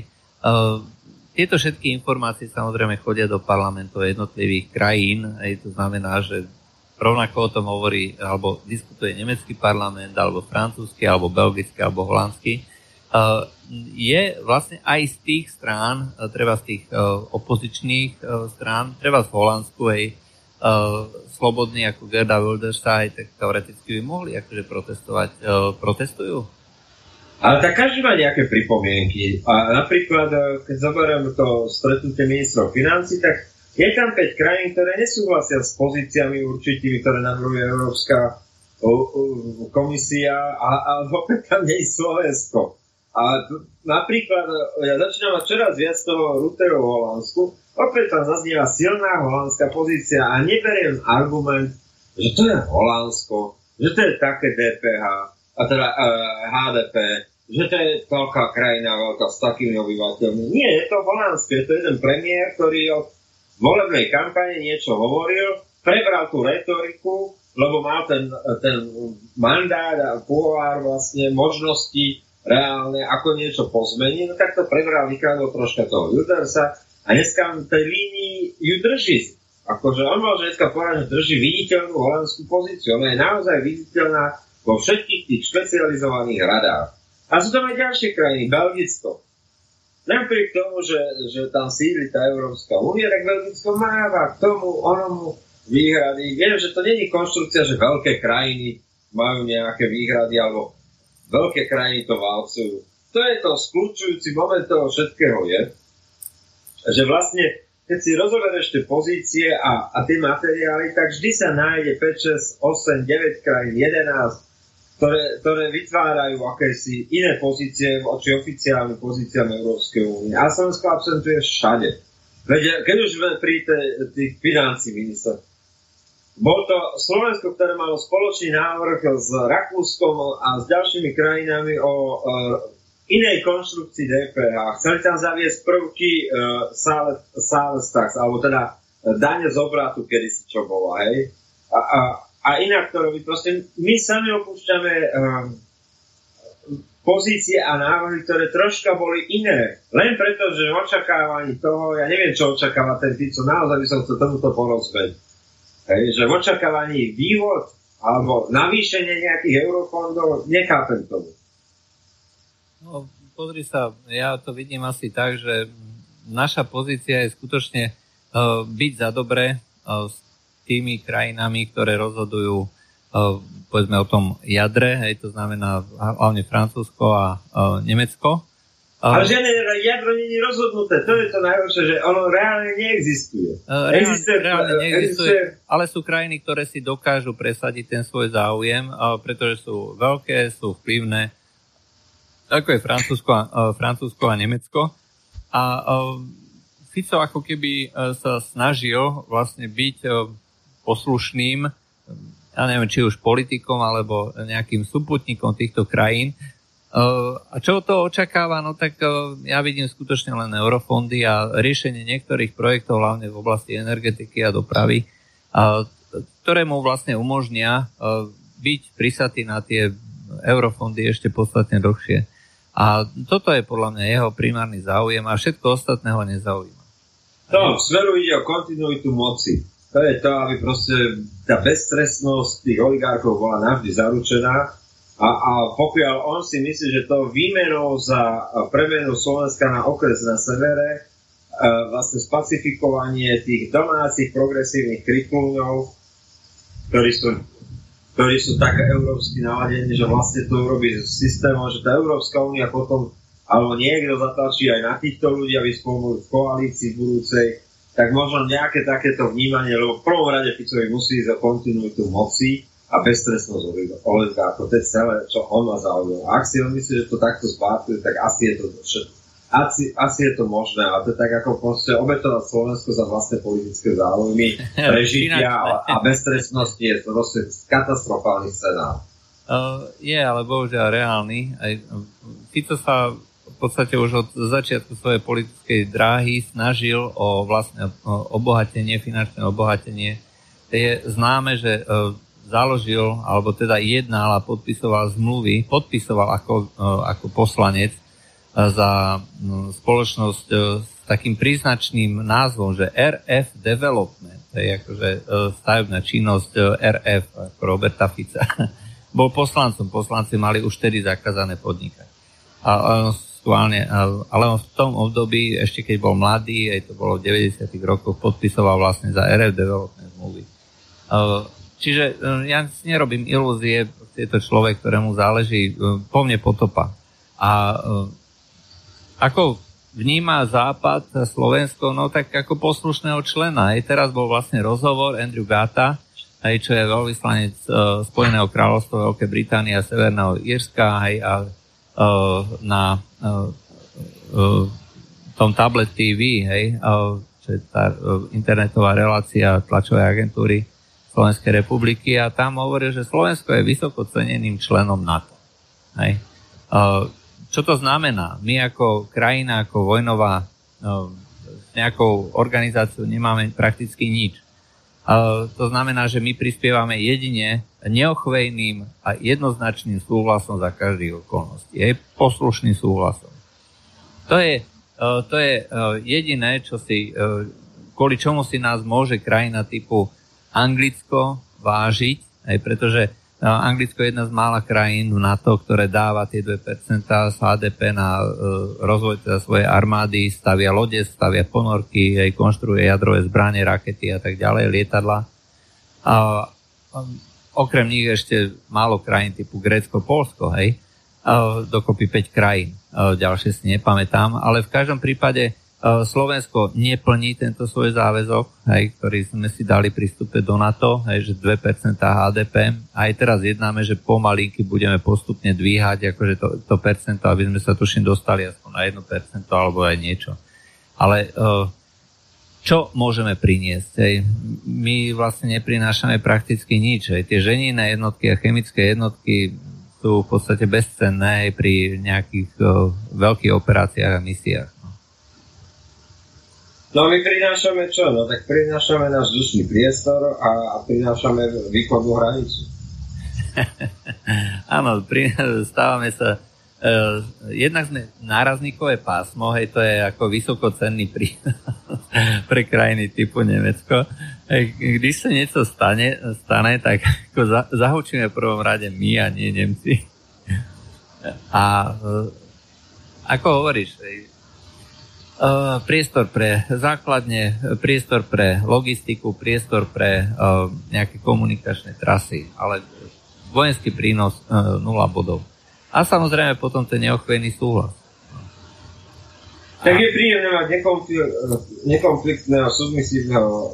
Tieto všetky informácie samozrejme chodia do parlamentov jednotlivých krajín. Hej? To znamená, že rovnako o tom hovorí alebo diskutuje nemecký parlament, alebo francúzsky, alebo belgický, alebo holandský, uh, je vlastne aj z tých strán, uh, treba z tých uh, opozičných strán, treba z Holandsku, aj slobodní ako Gerda Wildersaj, tak teoreticky by mohli akože protestovať. Protestujú? Ale tak každý má nejaké pripomienky. A napríklad, keď zoberiem to stretnutie ministrov financí, tak je tam 5 krajín, ktoré nesúhlasia s pozíciami určitými, ktoré navrhuje Európska komisia a, a opäť tam nie je Slovensko. A napríklad, ja začínam mať čoraz viac toho Ruterov v Holandsku, opäť tam zaznieva silná holandská pozícia a neberiem argument, že to je Holandsko, že to je také DPH, a teda uh, HDP, že to je veľká krajina, veľká s takými obyvateľmi. Nie, je to Holandsko, je to jeden premiér, ktorý od volebnej kampane niečo hovoril, prebral tú retoriku, lebo mal ten, ten mandát a pôvár vlastne možnosti reálne, ako niečo pozmeniť, no tak to prebral, vykradol troška toho Judersa a dneska v tej línii ju drží. Akože on môže dneska povedať, že drží viditeľnú holandskú pozíciu. Ona je naozaj viditeľná vo všetkých tých špecializovaných radách. A sú tam aj ďalšie krajiny, Belgicko. Napriek tomu, že, že tam sídli tá Európska únia, tak Belgicko máva k tomu onomu výhrady. Viem, že to není konštrukcia, že veľké krajiny majú nejaké výhrady, alebo veľké krajiny to valcujú. To je to skľúčujúci moment toho všetkého je, že vlastne keď si rozoberieš tie pozície a, a tie materiály, tak vždy sa nájde 5, 6, 8, 9 krajín, 11, ktoré, ktoré vytvárajú akési iné pozície voči oficiálnym pozíciám Európskej únie. A Slovensko absentuje všade. Veď, keď už pri tých financí minister, bol to Slovensko, ktoré malo spoločný návrh s Rakúskom a s ďalšími krajinami o uh, inej konštrukcii DPH. Chceli tam zaviesť prvky uh, sales tax, alebo teda dane z obratu, kedy si čo bolo, hej. A, a, a inak to robí. Proste my sami opúšťame um, pozície a návrhy, ktoré troška boli iné. Len preto, že očakávaní toho, ja neviem, čo očakáva ten Fico, naozaj by som chcel tomuto porozumieť. Hej, že v očakávaní vývod alebo navýšenie nejakých eurofondov, nechápem tomu. No, pozri sa, ja to vidím asi tak, že naša pozícia je skutočne uh, byť za dobre uh, tými krajinami, ktoré rozhodujú uh, povedzme o tom jadre, hej, to znamená hlavne Francúzsko a uh, Nemecko. Ale žiadne jadro nie je rozhodnuté, to je to najhoršie, že ono reálne neexistuje. Uh, reálne, existuje, reálne neexistuje, existuje, ale sú krajiny, ktoré si dokážu presadiť ten svoj záujem, pretože sú veľké, sú vplyvné, ako je Francúzsko a, Francúzsko a Nemecko. A Fico ako keby sa snažil vlastne byť poslušným ja neviem, či už politikom alebo nejakým súputníkom týchto krajín. Uh, a čo to očakáva? No tak uh, ja vidím skutočne len eurofondy a riešenie niektorých projektov, hlavne v oblasti energetiky a dopravy, uh, ktoré mu vlastne umožnia byť prisatý na tie eurofondy ešte podstatne dlhšie. A toto je podľa mňa jeho primárny záujem a všetko ostatné ho nezaujíma. No, Smeru ide o kontinuitu moci to je to, aby proste tá bezstresnosť tých oligárkov bola navždy zaručená. A, a pokiaľ on si myslí, že to výmenou za premenu Slovenska na okres na severe, e, vlastne spacifikovanie tých domácich progresívnych kriklúňov, ktorí sú, ktorí sú tak európsky naladení, že vlastne to urobí systémom, že tá Európska únia potom alebo niekto zatlačí aj na týchto ľudí, aby spolu v koalícii budúcej tak možno nejaké takéto vnímanie, lebo v prvom rade Ficovi musí ísť o kontinuitu moci a bezstresnosť oligarchov. To je celé, čo on má zaujímavé. Ak si on myslí, že to takto zbátuje, tak asi je to všetko. Asi, asi je to možné, ale to je tak ako proste obetovať Slovensko za vlastné politické záujmy, prežitia a, a bezstresnosti je to proste katastrofálny scenár. Uh, je, ale bohužiaľ reálny. Aj, Fico sa v podstate už od začiatku svojej politickej dráhy snažil o vlastné obohatenie, finančné obohatenie. Je známe, že e, založil, alebo teda jednal a podpisoval zmluvy, podpisoval ako, e, ako poslanec e, za spoločnosť s takým príznačným názvom, že RF Development, to je akože stavebná činnosť RF, ako Roberta Fica. Bol poslancom, poslanci mali už tedy zakázané podnikať. A aktuálne, ale v tom období, ešte keď bol mladý, aj to bolo v 90. rokoch, podpisoval vlastne za RF Development zmluvy. Čiže e, ja si nerobím ilúzie, je to človek, ktorému záleží e, po mne potopa. A e, ako vníma Západ Slovensko, no tak ako poslušného člena. Aj teraz bol vlastne rozhovor Andrew Gata, aj čo je veľvyslanec Spojeného kráľovstva Veľkej Británie a Severného Írska, aj a Eh, na eh, eh, tom tablet TV, hej, čo je tá internetová relácia tlačovej agentúry Slovenskej republiky a tam hovorí, že Slovensko je vysoko ceneným členom NATO. Hej. Čo to znamená? My ako krajina, ako vojnová s nejakou organizáciou nemáme prakticky nič. To znamená, že my prispievame jedine neochvejným a jednoznačným súhlasom za každých okolností. Je poslušným súhlasom. To je, e, to je e, jediné, čo si, e, kvôli čomu si nás môže krajina typu Anglicko vážiť, aj pretože Anglicko je jedna z mála krajín v NATO, ktoré dáva tie 2% z HDP na rozvoj teda svojej armády, stavia lode, stavia ponorky, aj konštruuje jadrové zbranie, rakety a tak ďalej, lietadla. A okrem nich ešte málo krajín typu Grécko, Polsko, hej, dokopy 5 krajín, ďalšie si nepamätám, ale v každom prípade Slovensko neplní tento svoj záväzok, hej, ktorý sme si dali prístupe do NATO, hej, že 2% HDP. Aj teraz jednáme, že pomalinky budeme postupne dvíhať akože to, to percento, aby sme sa tuším dostali aspoň na 1% alebo aj niečo. Ale uh, čo môžeme priniesť. Hej. My vlastne neprinášame prakticky nič. Hej. Tie ženinné jednotky a chemické jednotky sú v podstate bezcenné aj pri nejakých o, veľkých operáciách a misiách. No. my prinášame čo? No tak prinášame náš dušný priestor a, a prinášame východnú hranicu. Áno, stávame sa Uh, jednak sme nárazníkové pásmo, hej, to je ako vysokocenný prínos pre krajiny typu Nemecko. Hej, když sa niečo stane, stane tak ako za, zahučíme v prvom rade my a nie Nemci. A uh, ako hovoríš, hej, priestor pre základne, priestor pre logistiku, priestor pre uh, nejaké komunikačné trasy, ale vojenský prínos uh, 0 bodov. A samozrejme potom ten neochvejný súhlas. Tak je príjemné mať nekonfliktného, submisívneho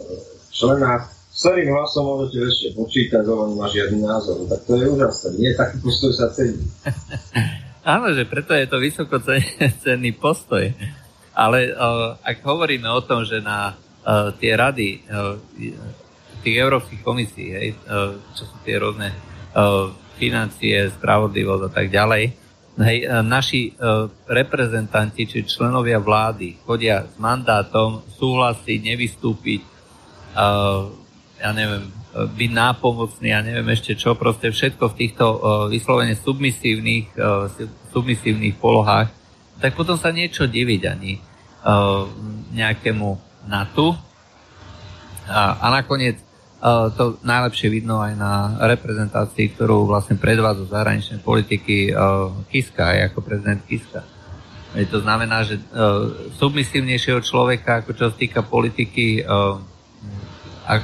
člena, s ktorým hlasom môžete ešte počítať, lebo nemá žiadny názor. Tak to je úžasné. Nie, taký postoj sa cení. Áno, že preto je to vysoko cenný postoj. Ale uh, ak hovoríme o tom, že na uh, tie rady uh, tých európskych komisí, hej, čo sú tie rôzne financie, spravodlivosť a tak ďalej, hej, naši reprezentanti, či členovia vlády, chodia s mandátom súhlasiť, nevystúpiť, ja neviem, byť nápomocný, ja neviem ešte čo, proste všetko v týchto vyslovene submisívnych, submisívnych polohách tak potom sa niečo diviť ani uh, nejakému NATO. A, a nakoniec uh, to najlepšie vidno aj na reprezentácii, ktorú vlastne predvádza zahraničnej politiky uh, Kiska, aj ako prezident Kiska. Je to znamená, že uh, submisívnejšieho človeka, ako čo sa týka politiky, uh,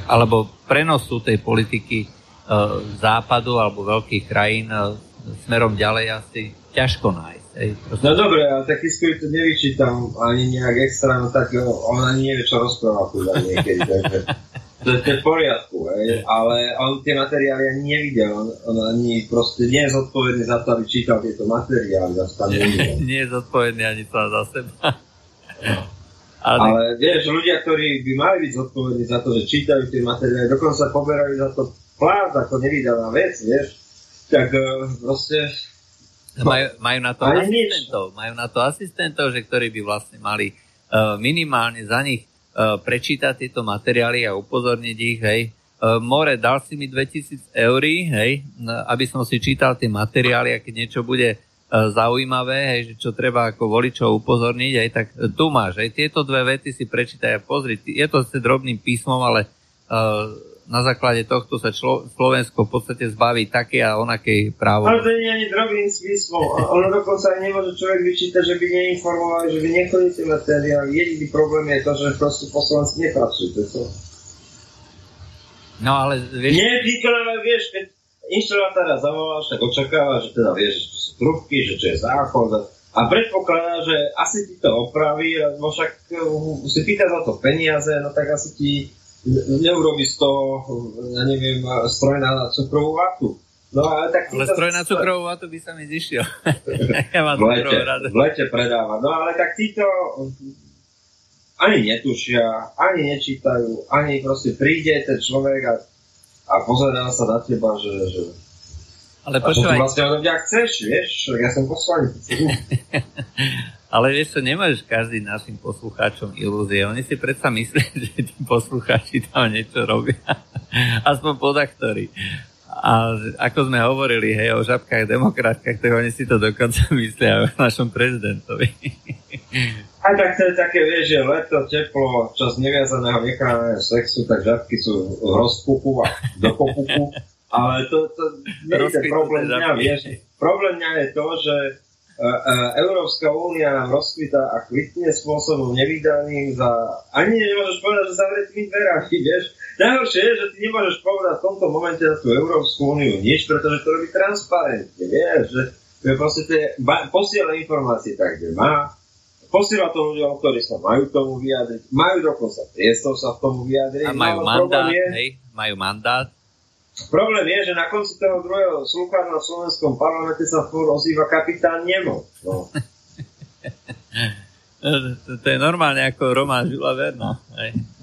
alebo prenosu tej politiky uh, západu alebo veľkých krajín uh, smerom ďalej asi ťažko nájsť. Ej, no dobre, ale tak Kiskovi to nevyčítam ani nejak extra, no tak on ani nevie, čo rozprával tu niekedy, takže to, to je v poriadku, hej, ale on tie materiály ani nevidel, on, on ani proste nie je zodpovedný za to, aby čítal tieto materiály, za to nie, nie je. zodpovedný ani sám za seba. Ale... ale vieš, ľudia, ktorí by mali byť zodpovední za to, že čítajú tie materiály, dokonca poberajú za to plát ako nevydaná vec, vieš, tak uh, proste majú, majú na to Ale asistentov, majú na to asistentov, že ktorí by vlastne mali uh, minimálne za nich uh, prečítať tieto materiály a upozorniť ich, hej. Uh, More, dal si mi 2000 eur, hej, aby som si čítal tie materiály a keď niečo bude zaujímavé, hej, že čo treba ako voličov upozorniť, hej, tak tu máš, hej, tieto dve vety si prečítaj a pozri, je to s drobným písmom, ale uh, na základe tohto sa člo, Slovensko v podstate zbaví také a onakej právo. Ale to nie je ani drobným smyslom. Ono dokonca aj nemôže človek vyčítať, že by neinformovali, že by nechodíte materiály. Jediný problém je to, že proste poslanci nepracujú. To. No ale vieš... Nie, vykonávajú, vieš, keď inštalatára zavoláš, tak očakáva, že teda vieš, že to sú trubky, že čo je záchod a predpokladá, že asi ti to opraví, lebo však uh, si pýta za to peniaze, no tak asi ti neurobi z toho, ja neviem, stroj na cukrovú vatu. No, ale, tak ale stroj na cukrovú vatu by sa mi zišiel. ja mám v, lete, v lete predáva. No ale tak títo ani netušia, ani nečítajú, ani proste príde ten človek a, a pozerá sa na teba, že, že ale počúvaj... A vlastne od mňa chceš, vieš, ja som poslanec. Ale vieš čo, nemáš každý našim poslucháčom ilúzie. Oni si predsa myslia, že tí poslucháči tam niečo robia. Aspoň podaktori. A ako sme hovorili, hej, o žabkách demokratkách, tak oni si to dokonca myslia o našom prezidentovi. A tak to je také, vieš, že leto, teplo, čas neviazaného nechráneného sexu, tak žabky sú v rozpuku a do popuku. Ale to, to nie je problém mňa, vieš. Problém mňa je to, že Európska únia nám rozkvita a kvitne spôsobom nevydaným za... Ani nemôžeš povedať, že zavretými dverami, vieš. Najhoršie je, že ty nemôžeš povedať v tomto momente na tú Európsku úniu nič, pretože to robí transparentne, vieš, že, že proste tie, posiela informácie tak, kde má, posiela to ľuďom, ktorí sa majú tomu vyjadriť, majú dokonca priestor sa v tomu vyjadriť. A majú no, mandát, je, hej, majú mandát Problém je, že na konci toho druhého slúchadla v slovenskom parlamente sa furt ozýva kapitán Nemo. No. to, to je normálne ako Román Žila Verno.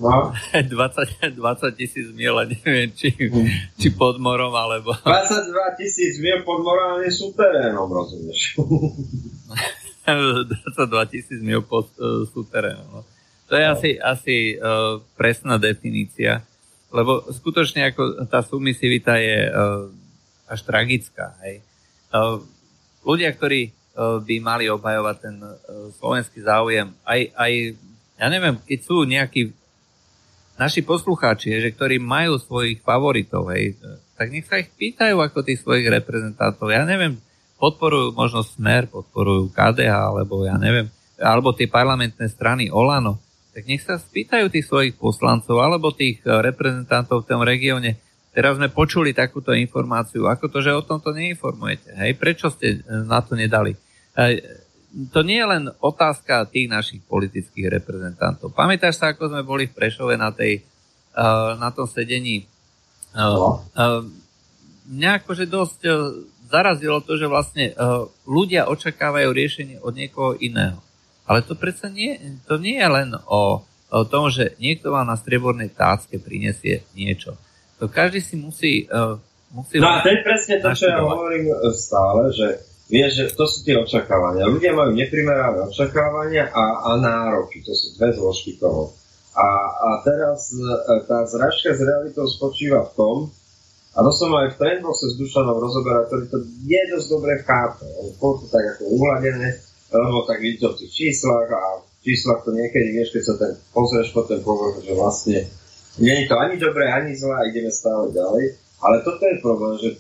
No. 20, 20 tisíc miel, neviem, či, či pod morom, alebo... 22 tisíc miel pod morom, ale sú terénom, rozumieš. 22 tisíc miel pod uh, súterénom. No. To je no. asi, asi uh, presná definícia lebo skutočne ako tá submisivita je uh, až tragická. Hej. Uh, ľudia, ktorí uh, by mali obhajovať ten uh, slovenský záujem, aj, aj, ja neviem, keď sú nejakí naši poslucháči, že ktorí majú svojich favoritov, hej, tak nech sa ich pýtajú ako tých svojich reprezentantov. Ja neviem, podporujú možno Smer, podporujú KDH, alebo ja neviem, alebo tie parlamentné strany Olano, tak nech sa spýtajú tých svojich poslancov alebo tých eh, reprezentantov v tom regióne. Teraz sme počuli takúto informáciu. Ako to, že o tomto neinformujete? Hej, prečo ste eh, na to nedali? To nie je len otázka tých našich politických reprezentantov. Pamätáš sa, ako sme boli v Prešove na, tej, na tom sedení? No. Mňa akože dosť zarazilo to, že vlastne ľudia očakávajú riešenie od niekoho iného. Ale to predsa nie, to nie je len o, o tom, že niekto vám na striebornej tácke prinesie niečo. To každý si musí... Uh, musí no a to je presne to, čo ja hovorím e, stále, že vieš, že to sú tie očakávania. Ľudia majú neprimerané očakávania a, a nároky. To sú dve zložky toho. A, a teraz e, tá zražka s realitou spočíva v tom, a to som aj v Trendboxe s Dušanom rozoberať, ktorý to je dosť dobre chápe. On to tak ako uhladené, lebo tak vidíte v tých číslach a v číslach to niekedy vieš, keď sa ten pozrieš potom povieš, že vlastne nie je to ani dobré, ani zlé a ideme stále ďalej. Ale toto je problém, že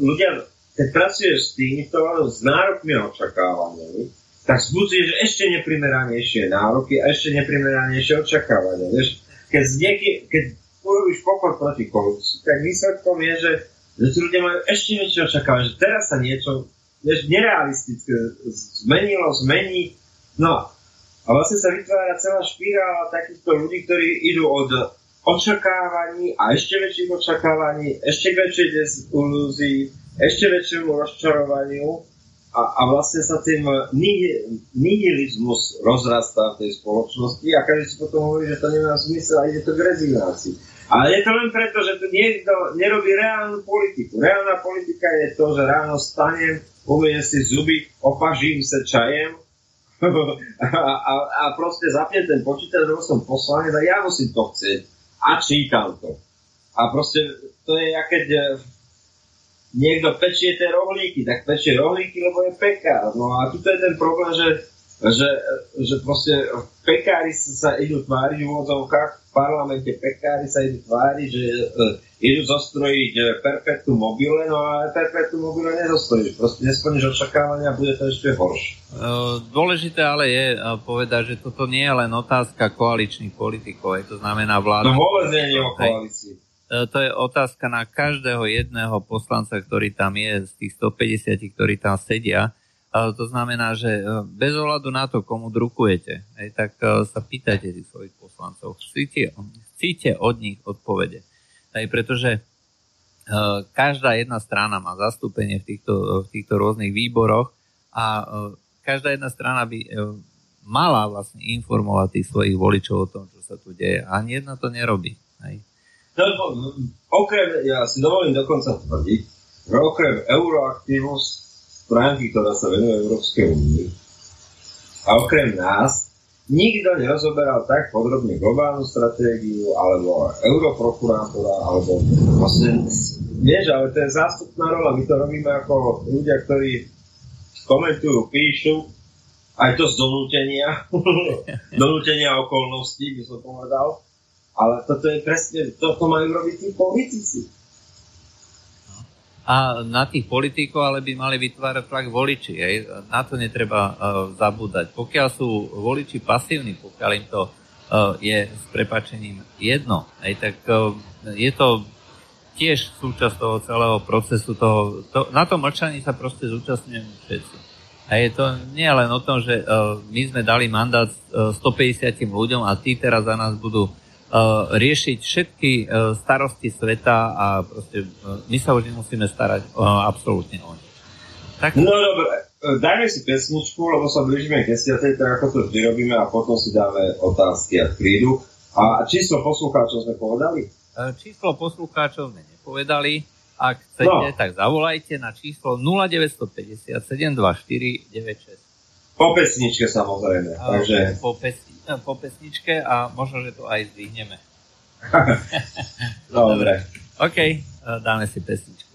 ľudia, keď pracuješ s týmto, s nárokmi a očakávaniami, tak zbudzuješ ešte neprimeranejšie nároky a ešte neprimeranejšie očakávania. Vieš, keď, nieký, keď urobíš pokrok proti korupcii, tak výsledkom je, že, že ľudia majú ešte niečo očakávať, že teraz sa niečo vieš, nerealistické, zmenilo, zmení. No a vlastne sa vytvára celá špirála takýchto ľudí, ktorí idú od očakávaní a ešte väčších očakávaní, ešte väčšej dezilúzii, ešte väčšiemu rozčarovaniu a, a vlastne sa tým nihilizmus rozrastá v tej spoločnosti a každý si potom hovorí, že to nemá zmysel a ide to k rezignácii. Ale je to len preto, že tu niekto nerobí reálnu politiku. Reálna politika je to, že ráno stanem, umiem si zuby, opažím sa čajem a, a, a proste zapnem ten počítač, lebo som poslanec a ja musím to chcieť a čítam to. A proste to je, keď eh, niekto pečie tie rohlíky, tak pečie rohlíky, lebo je pekár. No a tu je ten problém, že, že, že proste pekári sa idú tváriť v úvodzovkách parlamente pekári sa idú tvári, že uh, idú zostrojiť uh, perpetu mobile, no ale perpetu mobile nezostrojíš. Proste nesplníš očakávania a bude to ešte horšie. Uh, dôležité ale je povedať, že toto nie je len otázka koaličných politikov, je to znamená vláda. No vôbec nie je o koalícii. To je otázka na každého jedného poslanca, ktorý tam je, z tých 150, ktorí tam sedia to znamená, že e, bez ohľadu na to, komu drukujete, aj, tak e, sa pýtajte tých svojich poslancov. Chcíte, chcíte od nich odpovede. Aj pretože e, každá jedna strana má zastúpenie v týchto, v týchto rôznych výboroch a každá jedna strana by mala vlastne informovať tých svojich voličov o tom, čo sa tu deje. Ani jedna to nerobí. Aj. No, okrem, ja si dovolím dokonca tvrdiť, že okrem Euroaktivus stránky, ktorá sa venuje Európskej únii. A okrem nás nikto nerozoberal tak podrobne globálnu stratégiu, alebo europrokurátora, alebo vieš, ale to je zástupná rola. My to robíme ako ľudia, ktorí komentujú, píšu, aj to z donútenia, donútenia okolností, by som povedal. Ale toto je presne, toto majú robiť tí politici a na tých politikov ale by mali vytvárať tlak voliči. Hej. Na to netreba uh, zabúdať. Pokiaľ sú voliči pasívni, pokiaľ im to uh, je s prepačením jedno, hej, tak uh, je to tiež súčasť toho celého procesu. Toho, to, na tom mlčaní sa proste zúčastňujeme všetci. A je to nie len o tom, že uh, my sme dali mandát uh, 150 ľuďom a tí teraz za nás budú riešiť všetky uh, starosti sveta a proste uh, my sa už nemusíme starať absolútne o ne. Tak... No dobre, dajme si pesničku, lebo sa blížime k 10. tak ako to vždy robíme a potom si dáme otázky, ak prídu. A číslo poslucháčov sme povedali? Číslo poslucháčov sme nepovedali. Ak chcete, no. tak zavolajte na číslo 0950 724 96. Po pesničke samozrejme. Takže... Po pesničke po pesničke a možno, že to aj zdvihneme. Dobre. OK, dáme si pesničku.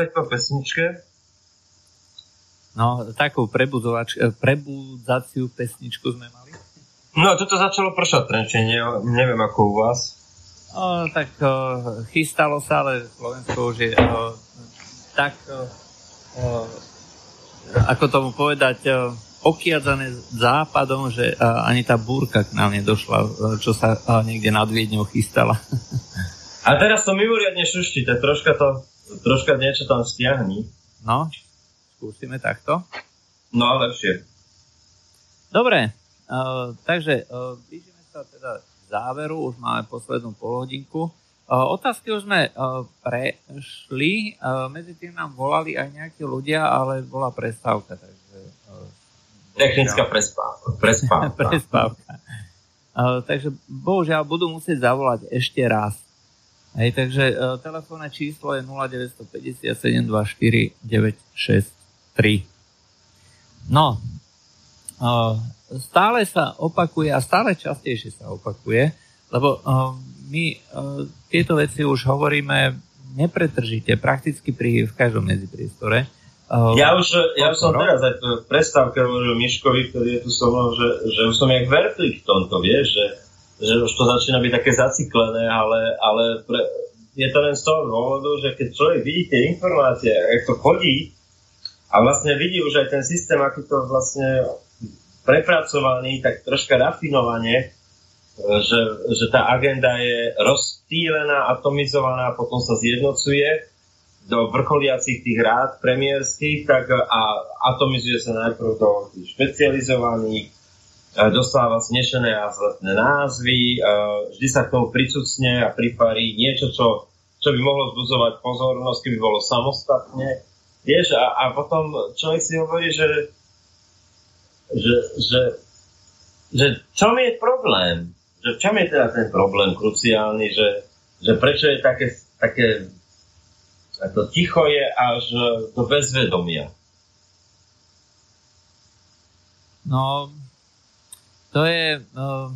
Späť po pesničke. No, takú eh, prebudzaciu pesničku sme mali. No, toto začalo pršať trenčenie, neviem ako u vás. O, tak o, chystalo sa, ale Slovensko už je o, tak, o, ako tomu povedať, o, okiadzané západom, že ani tá búrka k nám nedošla, čo sa niekde nad Viedňou chystala. A teraz to mimoriadne šuští, tak troška to, troška niečo tam stiahni. No, skúsime takto. No, lepšie. Dobre, uh, takže uh, blížime sa teda k záveru, už máme poslednú polhodinku. Uh, otázky už sme uh, prešli, uh, medzi tým nám volali aj nejakí ľudia, ale bola prestávka, takže... Uh, Technická prespávka. Prespávka. prespávka. Uh, takže bohužiaľ budú musieť zavolať ešte raz. Hej, takže uh, telefónne číslo je 0950 724 963. No, uh, stále sa opakuje a stále častejšie sa opakuje, lebo uh, my uh, tieto veci už hovoríme nepretržite, prakticky pri, v každom medzipriestore. Uh, Ja už, ja už som teraz aj v prestávke hovoril Miškovi, ktorý je tu so mnou, že, že už som jak vertlík v tomto, vieš, že, že už to začína byť také zaciklené, ale, ale pre, je to len z toho dôvodu, že keď človek vidí tie informácie, jak to chodí a vlastne vidí už aj ten systém, aký to vlastne prepracovaný, tak troška rafinovane, e, že, že tá agenda je rozptýlená, atomizovaná, potom sa zjednocuje do vrcholiacich tých rád premiérskych, tak a atomizuje sa najprv do špecializovaných, dostáva znešené a zletné názvy, vždy sa k tomu pricucne a priparí niečo, čo, čo by mohlo zbudzovať pozornosť, keby bolo samostatne. Vieš, a, a potom človek si hovorí, že že, že, že čom je problém? Že v čom je teda ten problém kruciálny, že, že prečo je také, také to ticho je až do bezvedomia? No, to je, uh,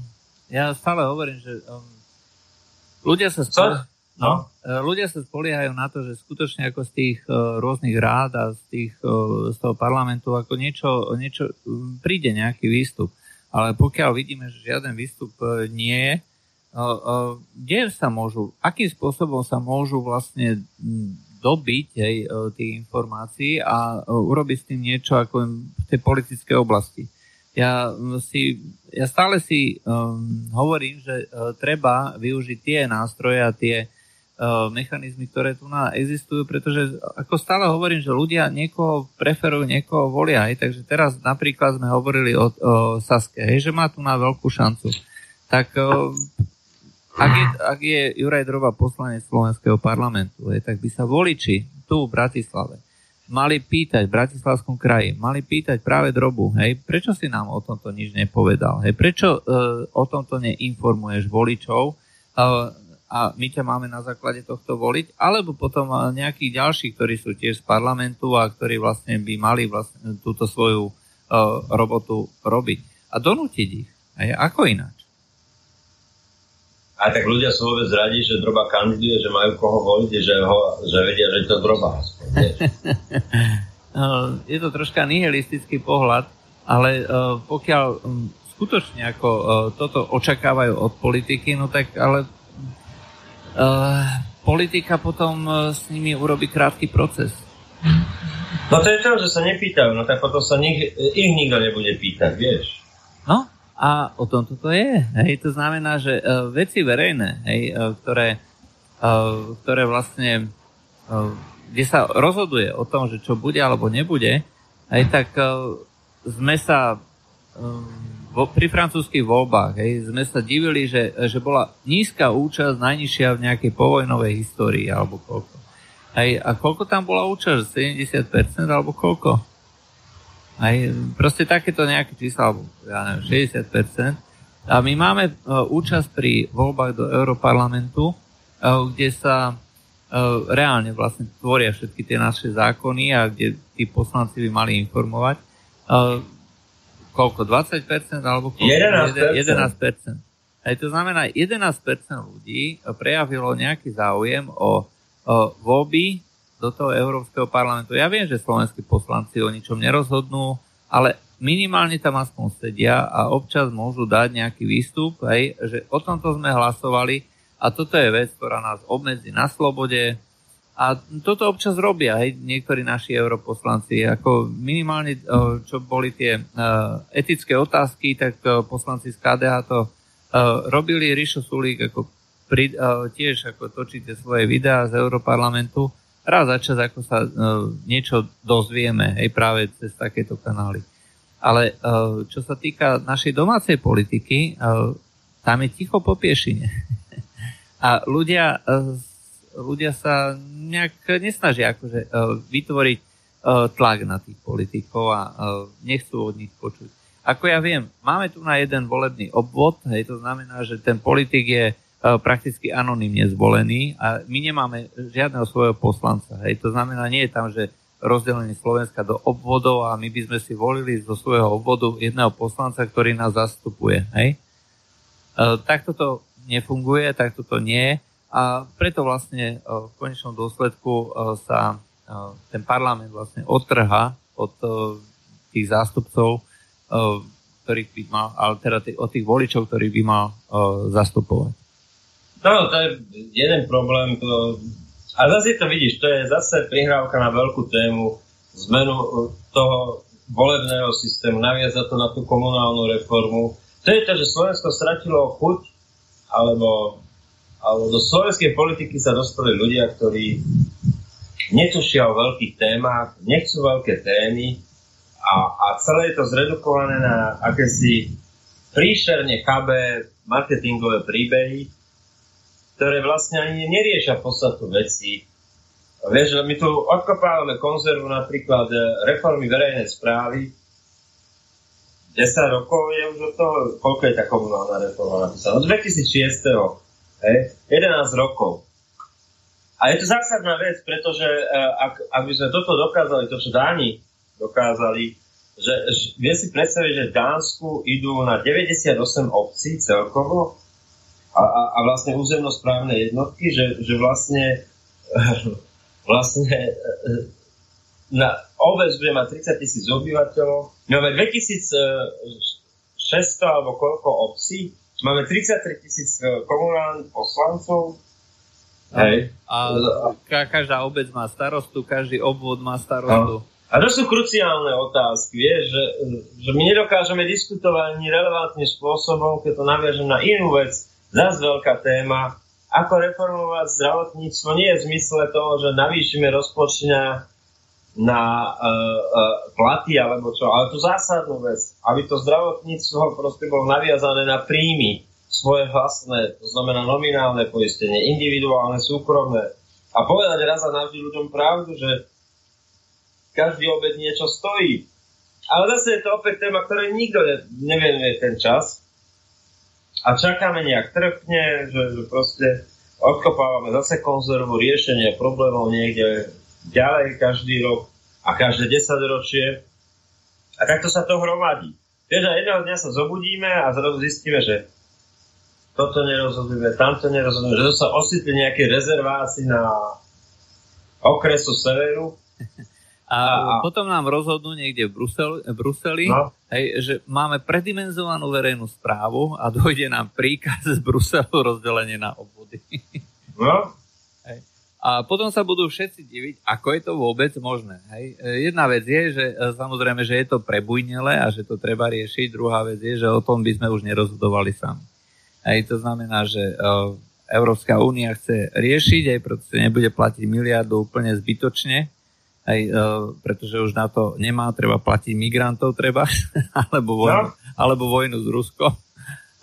ja stále hovorím, že um, ľudia sa Co? No? E, ľudia sa spoliehajú na to, že skutočne ako z tých uh, rôznych rád a z, tých, uh, z toho parlamentu ako niečo, niečo um, príde nejaký výstup. Ale pokiaľ vidíme, že žiaden výstup uh, nie je, uh, uh, kde sa môžu, akým spôsobom sa môžu vlastne dobiť hej, tých informácií a urobiť s tým niečo ako v tej politickej oblasti. Ja, si, ja stále si um, hovorím, že uh, treba využiť tie nástroje a tie uh, mechanizmy, ktoré tu na existujú, pretože ako stále hovorím, že ľudia niekoho preferujú, niekoho volia. Hej, takže teraz napríklad sme hovorili o, o Saske, hej, že má tu na veľkú šancu. Tak uh, ak, je, ak je Juraj Droba poslanec Slovenského parlamentu, hej, tak by sa voliči tu v Bratislave mali pýtať v Bratislavskom kraji, mali pýtať práve drobu, hej, prečo si nám o tomto nič nepovedal, hej, prečo uh, o tomto neinformuješ voličov uh, a my ťa máme na základe tohto voliť, alebo potom uh, nejakých ďalších, ktorí sú tiež z parlamentu a ktorí vlastne by mali vlastne túto svoju uh, robotu robiť a donútiť ich, hej, ako ináč. A tak ľudia sú vôbec radi, že droba kandiduje, že majú koho voliť, že, ho, že vedia, že to droba. Uh, je to troška nihilistický pohľad, ale uh, pokiaľ skutočne ako uh, toto očakávajú od politiky, no tak ale uh, politika potom s nimi urobí krátky proces. No to je to, že sa nepýtajú, no tak potom sa nik, ich nikto nebude pýtať, vieš. A o tom toto je. Hej, to znamená, že uh, veci verejné, hej, uh, ktoré, uh, ktoré vlastne uh, kde sa rozhoduje o tom, že čo bude alebo nebude, aj tak uh, sme sa um, vo, pri francúzských voľbách hej, sme sa divili, že, že bola nízka účasť, najnižšia v nejakej povojnovej histórii alebo koľko. Hej, a koľko tam bola účasť? 70% alebo koľko? Hej, proste takéto nejaké čísla, alebo ja neviem, 60%. A my máme uh, účasť pri voľbách do Europarlamentu, uh, kde sa uh, reálne vlastne tvoria všetky tie naše zákony a kde tí poslanci by mali informovať. Koľko? 20% alebo koľko? 11%. 11%. Aj to znamená, 11% ľudí prejavilo nejaký záujem o, o voľby do toho Európskeho parlamentu. Ja viem, že slovenskí poslanci o ničom nerozhodnú, ale minimálne tam aspoň sedia a občas môžu dať nejaký výstup, hej, že o tomto sme hlasovali a toto je vec, ktorá nás obmedzí na slobode, a toto občas robia, hej, niektorí naši europoslanci. Ako minimálne, čo boli tie etické otázky, tak poslanci z KDH to robili. Rišo Sulík ako pri, tiež ako točíte svoje videá z Europarlamentu. Raz za čas, ako sa niečo dozvieme, hej, práve cez takéto kanály. Ale čo sa týka našej domácej politiky, tam je ticho po piešine. A ľudia ľudia sa nejak nesnažia akože, uh, vytvoriť uh, tlak na tých politikov a uh, nechcú od nich počuť. Ako ja viem, máme tu na jeden volebný obvod, hej, to znamená, že ten politik je uh, prakticky anonymne zvolený a my nemáme žiadneho svojho poslanca. Hej, to znamená, nie je tam, že rozdelenie Slovenska do obvodov a my by sme si volili zo svojho obvodu jedného poslanca, ktorý nás zastupuje. Hej? Uh, takto to nefunguje, takto to nie. A preto vlastne e, v konečnom dôsledku e, sa e, ten parlament vlastne odtrha od tých zástupcov, ktorých by mal, ale teda od tých voličov, ktorých by mal zastupovať. No, to je jeden problém. To... A zase to vidíš, to je zase prihrávka na veľkú tému zmenu toho volebného systému, naviaza to na tú komunálnu reformu. To je to, že Slovensko stratilo chuť alebo ale do slovenskej politiky sa dostali ľudia, ktorí netušia o veľkých témach, nechcú veľké témy a, a celé je to zredukované na akési príšerne chabé marketingové príbehy, ktoré vlastne ani neriešia podstatu veci. Vieš, my tu odkopávame konzervu napríklad reformy verejnej správy. 10 rokov je už od toho, koľko je tá komunálna reforma napísaná? Od 2006 Hej? 11 rokov. A je to zásadná vec, pretože uh, ak, ak by sme toto dokázali, to, čo Dáni dokázali, že, že vie si predstaviť, že v Dánsku idú na 98 obcí celkovo a, a, a vlastne územnosprávne jednotky, že, že vlastne vlastne e, na obec bude mať 30 tisíc obyvateľov. Máme 2600 alebo koľko obcí Máme 33 tisíc e, komunálnych poslancov. Hej. A ka- každá obec má starostu, každý obvod má starostu. A to sú kruciálne otázky, vieš, že, že my nedokážeme diskutovať ani relevantným spôsobom, keď to naviažem na inú vec, zase veľká téma, ako reformovať zdravotníctvo nie je v zmysle toho, že navýšime rozpočňa na uh, uh, platy alebo čo, ale tú zásadnú vec, aby to zdravotníctvo proste bolo naviazané na príjmy svoje vlastné, to znamená nominálne poistenie, individuálne, súkromné. A povedať raz a navždy ľuďom pravdu, že každý obed niečo stojí. Ale zase je to opäť téma, ktorej nikto nevenuje ten čas. A čakáme nejak trpne, že, že proste odkopávame zase konzervu riešenia problémov niekde ďalej každý rok a každé 10 ročie. A takto sa to hromadí. Vieš, a jedného dňa sa zobudíme a zrazu zistíme, že toto nerozhodujeme, tamto nerozhodujeme, že to sa osýtli nejaké rezerváci na okresu severu. A, a potom nám rozhodnú niekde v Bruseli, Bruseli no. hej, že máme predimenzovanú verejnú správu a dojde nám príkaz z Bruselu rozdelenie na obvody. No, a potom sa budú všetci diviť, ako je to vôbec možné. Hej? E, jedna vec je, že e, samozrejme, že je to prebujnele a že to treba riešiť. Druhá vec je, že o tom by sme už nerozhodovali sami. Hej, to znamená, že uh, Európska únia chce riešiť, aj pretože nebude platiť miliardu úplne zbytočne, aj, uh, pretože už na to nemá, treba platiť migrantov, treba, alebo, vojnu, no. alebo vojnu s Ruskom.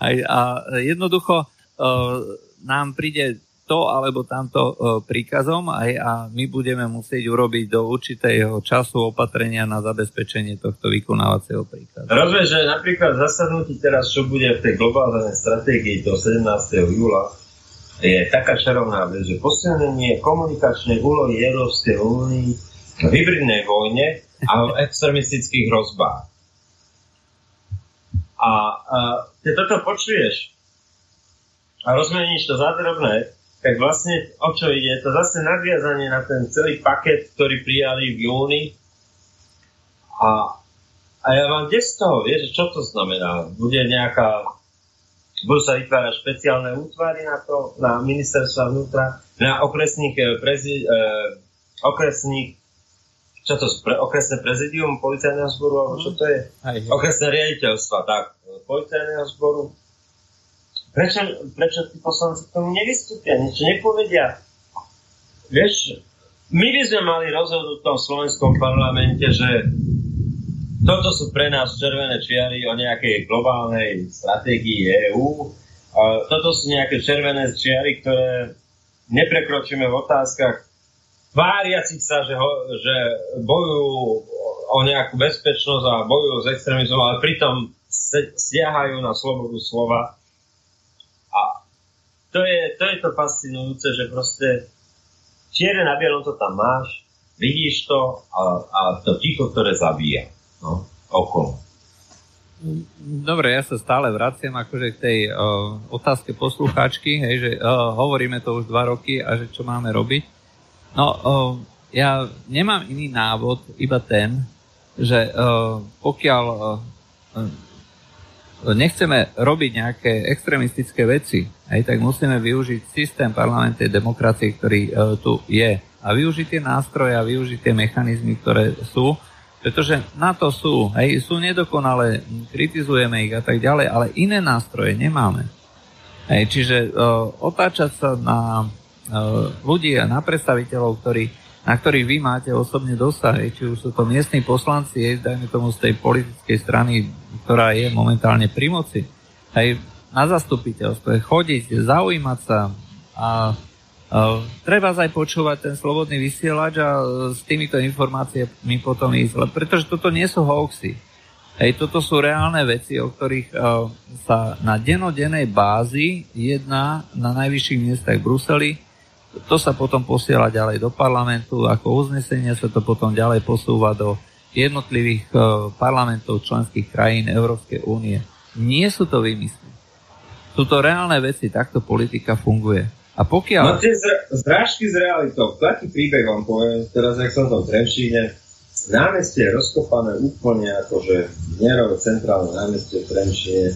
Aj, a jednoducho uh, nám príde to alebo tamto e, príkazom aj a my budeme musieť urobiť do určitého času opatrenia na zabezpečenie tohto vykonávacieho príkazu. Rozumieš, že napríklad zasadnutí teraz, čo bude v tej globálnej stratégii do 17. júla, je taká čarovná vec, že posilnenie komunikačnej úlohy Európskej únii v hybridnej vojne a v extremistických hrozbách. A, a keď toto počuješ a rozmeníš to za drobné, tak vlastne o čo ide? Je to zase nadviazanie na ten celý paket, ktorý prijali v júni. A, a ja vám kde z toho, vieš, čo to znamená? Bude nejaká, budú sa vytvárať špeciálne útvary na to, na ministerstva vnútra, na okresných eh, prezi, eh, okresných čo to pre, okresné prezidium policajného zboru, alebo čo to je? Aj, Okresné riaditeľstva, tak, policajného zboru. Prečo, prečo tí poslanci k tomu nevystúpia, niečo nepovedia? Vieš, my by sme mali rozhodnúť v tom slovenskom parlamente, že toto sú pre nás červené čiary o nejakej globálnej stratégii EÚ. Toto sú nejaké červené čiary, ktoré neprekročíme v otázkach tváriacich sa, že, ho, že bojujú o nejakú bezpečnosť a bojujú s extrémizmom, ale pritom stiahajú na slobodu slova. A to je, to je to fascinujúce, že proste čiere na bielom to tam máš, vidíš to a, a to ticho, ktoré zabíja no, okolo. Dobre, ja sa stále vraciam akože k tej uh, otázke poslucháčky, hej, že uh, hovoríme to už dva roky a že čo máme robiť. No, uh, ja nemám iný návod, iba ten, že uh, pokiaľ uh, nechceme robiť nejaké extremistické veci, hej, tak musíme využiť systém parlamentnej demokracie, ktorý uh, tu je. A využiť tie nástroje a využiť tie mechanizmy, ktoré sú, pretože na to sú, hej, sú nedokonalé, kritizujeme ich a tak ďalej, ale iné nástroje nemáme. Hej, čiže uh, otáčať sa na ľudí a na predstaviteľov, ktorí, na ktorých vy máte osobne dosah, či už sú to miestni poslanci, dajme tomu z tej politickej strany, ktorá je momentálne pri moci, hej, na zastupiteľstve, chodiť, zaujímať sa a Uh, treba aj počúvať ten slobodný vysielač a uh, s týmito informáciami potom ísť, pretože toto nie sú hoaxy. Hej, toto sú reálne veci, o ktorých uh, sa na denodennej bázi jedná na najvyšších miestach v Bruseli. To sa potom posiela ďalej do parlamentu, ako uznesenie sa to potom ďalej posúva do jednotlivých uh, parlamentov členských krajín Európskej únie. Nie sú to výmysly. Sú to reálne veci, takto politika funguje. A pokiaľ... No tie zrážky s realitou. Taký príbeh vám poviem, teraz, jak som tam v Trenčíne, námestie je rozkopané úplne akože Nerové centrálne námestie v Trenčíne,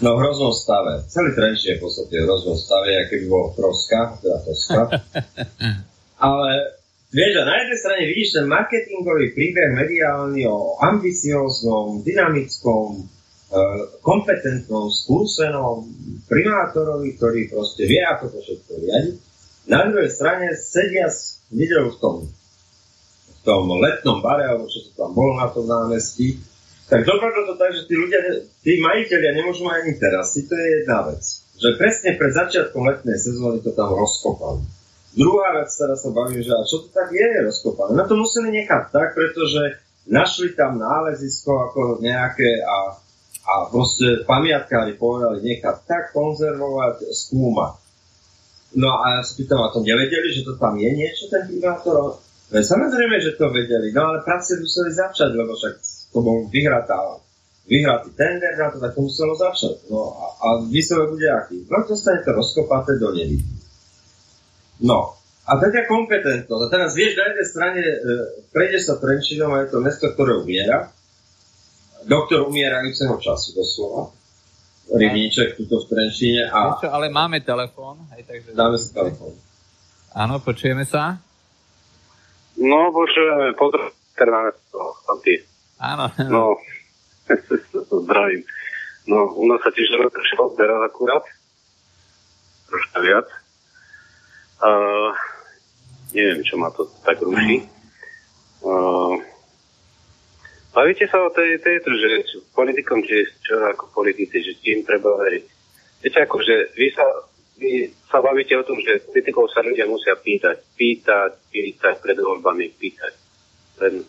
no v hroznom stave. Celý Trenčín je v podstate v hroznom stave, aké by bol troska, teda toska. Ale vieš, a na jednej strane vidíš ten marketingový príbeh mediálny o ambicióznom, dynamickom, kompetentnom, skúsenom primátorovi, ktorý proste vie, ako to všetko riadiť. Na druhej strane sedia s v tom, v tom letnom bare, alebo čo to tam bolo na tom námestí, tak dopadlo to tak, že tí ľudia, tí majiteľia nemôžu mať ani terasy, to je jedna vec. Že presne pred začiatkom letnej sezóny to tam rozkopali. Druhá vec, ktorá sa bavím, že a čo to tak je rozkopané? Na to museli nechať tak, pretože našli tam nálezisko ako nejaké a a proste pamiatkári povedali nechať tak konzervovať, skúmať. No a ja sa pýtam, a to nevedeli, že to tam je niečo, ten primátor? No, samozrejme, že to vedeli, no ale práce museli začať, lebo však to bol vyhratá, vyhratý tender na to, tak to muselo začať. No a, a výsledok bude aký? No to stane to rozkopaté do neví. No, a taká kompetentnosť. A teraz vieš, na jednej strane e, prejdeš sa Trenčinom a je to mesto, ktoré umiera, doktor umierajúceho času doslova. Rybníček tuto v Trenčíne. A... Čo, ale máme telefón. Hej, takže... Dáme si telefón. Áno, počujeme sa? No, počujeme, pozdrav, máme tam ty. Áno. No, zdravím. No, u nás sa tiež rozpršilo teraz akurát. Troška viac. Uh, neviem, čo ma to tak ruší. Uh, Bavíte sa o tej, tejto, že politikom, že čo ako politici, že tým treba veriť. Viete, ako, že vy sa, vy sa bavíte o tom, že politikov sa ľudia musia pýtať, pýtať, pýtať pred voľbami, pýtať. Ten,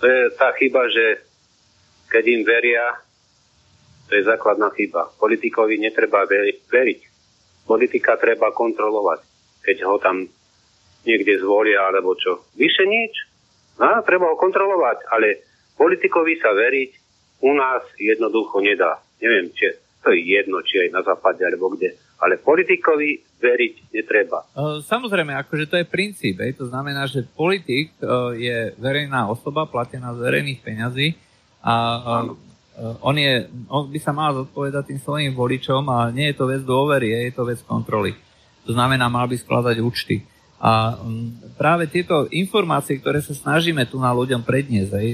to je tá chyba, že keď im veria, to je základná chyba. Politikovi netreba veriť. Politika treba kontrolovať, keď ho tam niekde zvolia alebo čo. Vyše nič. No, treba ho kontrolovať, ale Politikovi sa veriť u nás jednoducho nedá. Neviem, či to je jedno, či aj na západe alebo kde. Ale politikovi veriť netreba. E, Samozrejme, akože to je princíp. Hej. To znamená, že politik e, je verejná osoba, platená z verejných peňazí a e, on, je, on by sa mal zodpovedať tým svojim voličom a nie je to vec dôvery, je to vec kontroly. To znamená, mal by skladať účty. A práve tieto informácie, ktoré sa snažíme tu na ľuďom predniesť, aj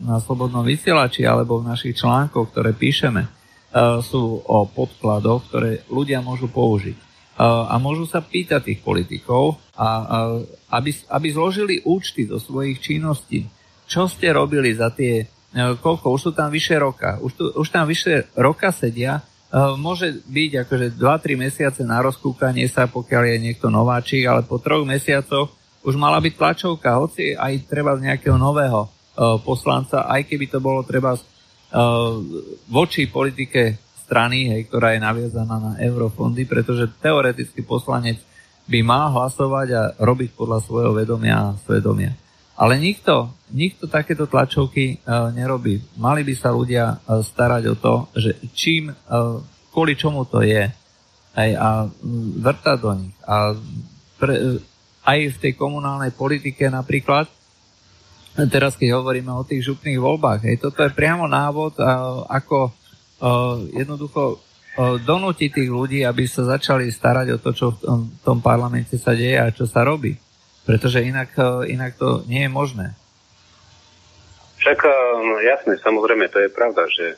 na Slobodnom vysielači alebo v našich článkoch, ktoré píšeme, sú o podkladoch, ktoré ľudia môžu použiť a môžu sa pýtať tých politikov, a, a, aby, aby zložili účty do svojich činností. Čo ste robili za tie, e, koľko, už sú tam vyše roka, už, tu, už tam vyše roka sedia, môže byť akože 2-3 mesiace na rozkúkanie sa, pokiaľ je niekto nováčik, ale po troch mesiacoch už mala byť tlačovka, hoci aj treba z nejakého nového poslanca, aj keby to bolo treba voči politike strany, hej, ktorá je naviazaná na eurofondy, pretože teoreticky poslanec by mal hlasovať a robiť podľa svojho vedomia a svedomia. Ale nikto, nikto takéto tlačovky uh, nerobí. Mali by sa ľudia uh, starať o to, že čím, uh, kvôli čomu to je, aj, a vrtať do nich. A pre, aj v tej komunálnej politike napríklad, teraz keď hovoríme o tých župných voľbách, hej, toto je priamo návod, ako jednoducho donútiť tých ľudí, aby sa začali starať o to, čo v tom, v parlamente sa deje a čo sa robí. Pretože inak, inak to nie je možné. Však no jasné, samozrejme, to je pravda, že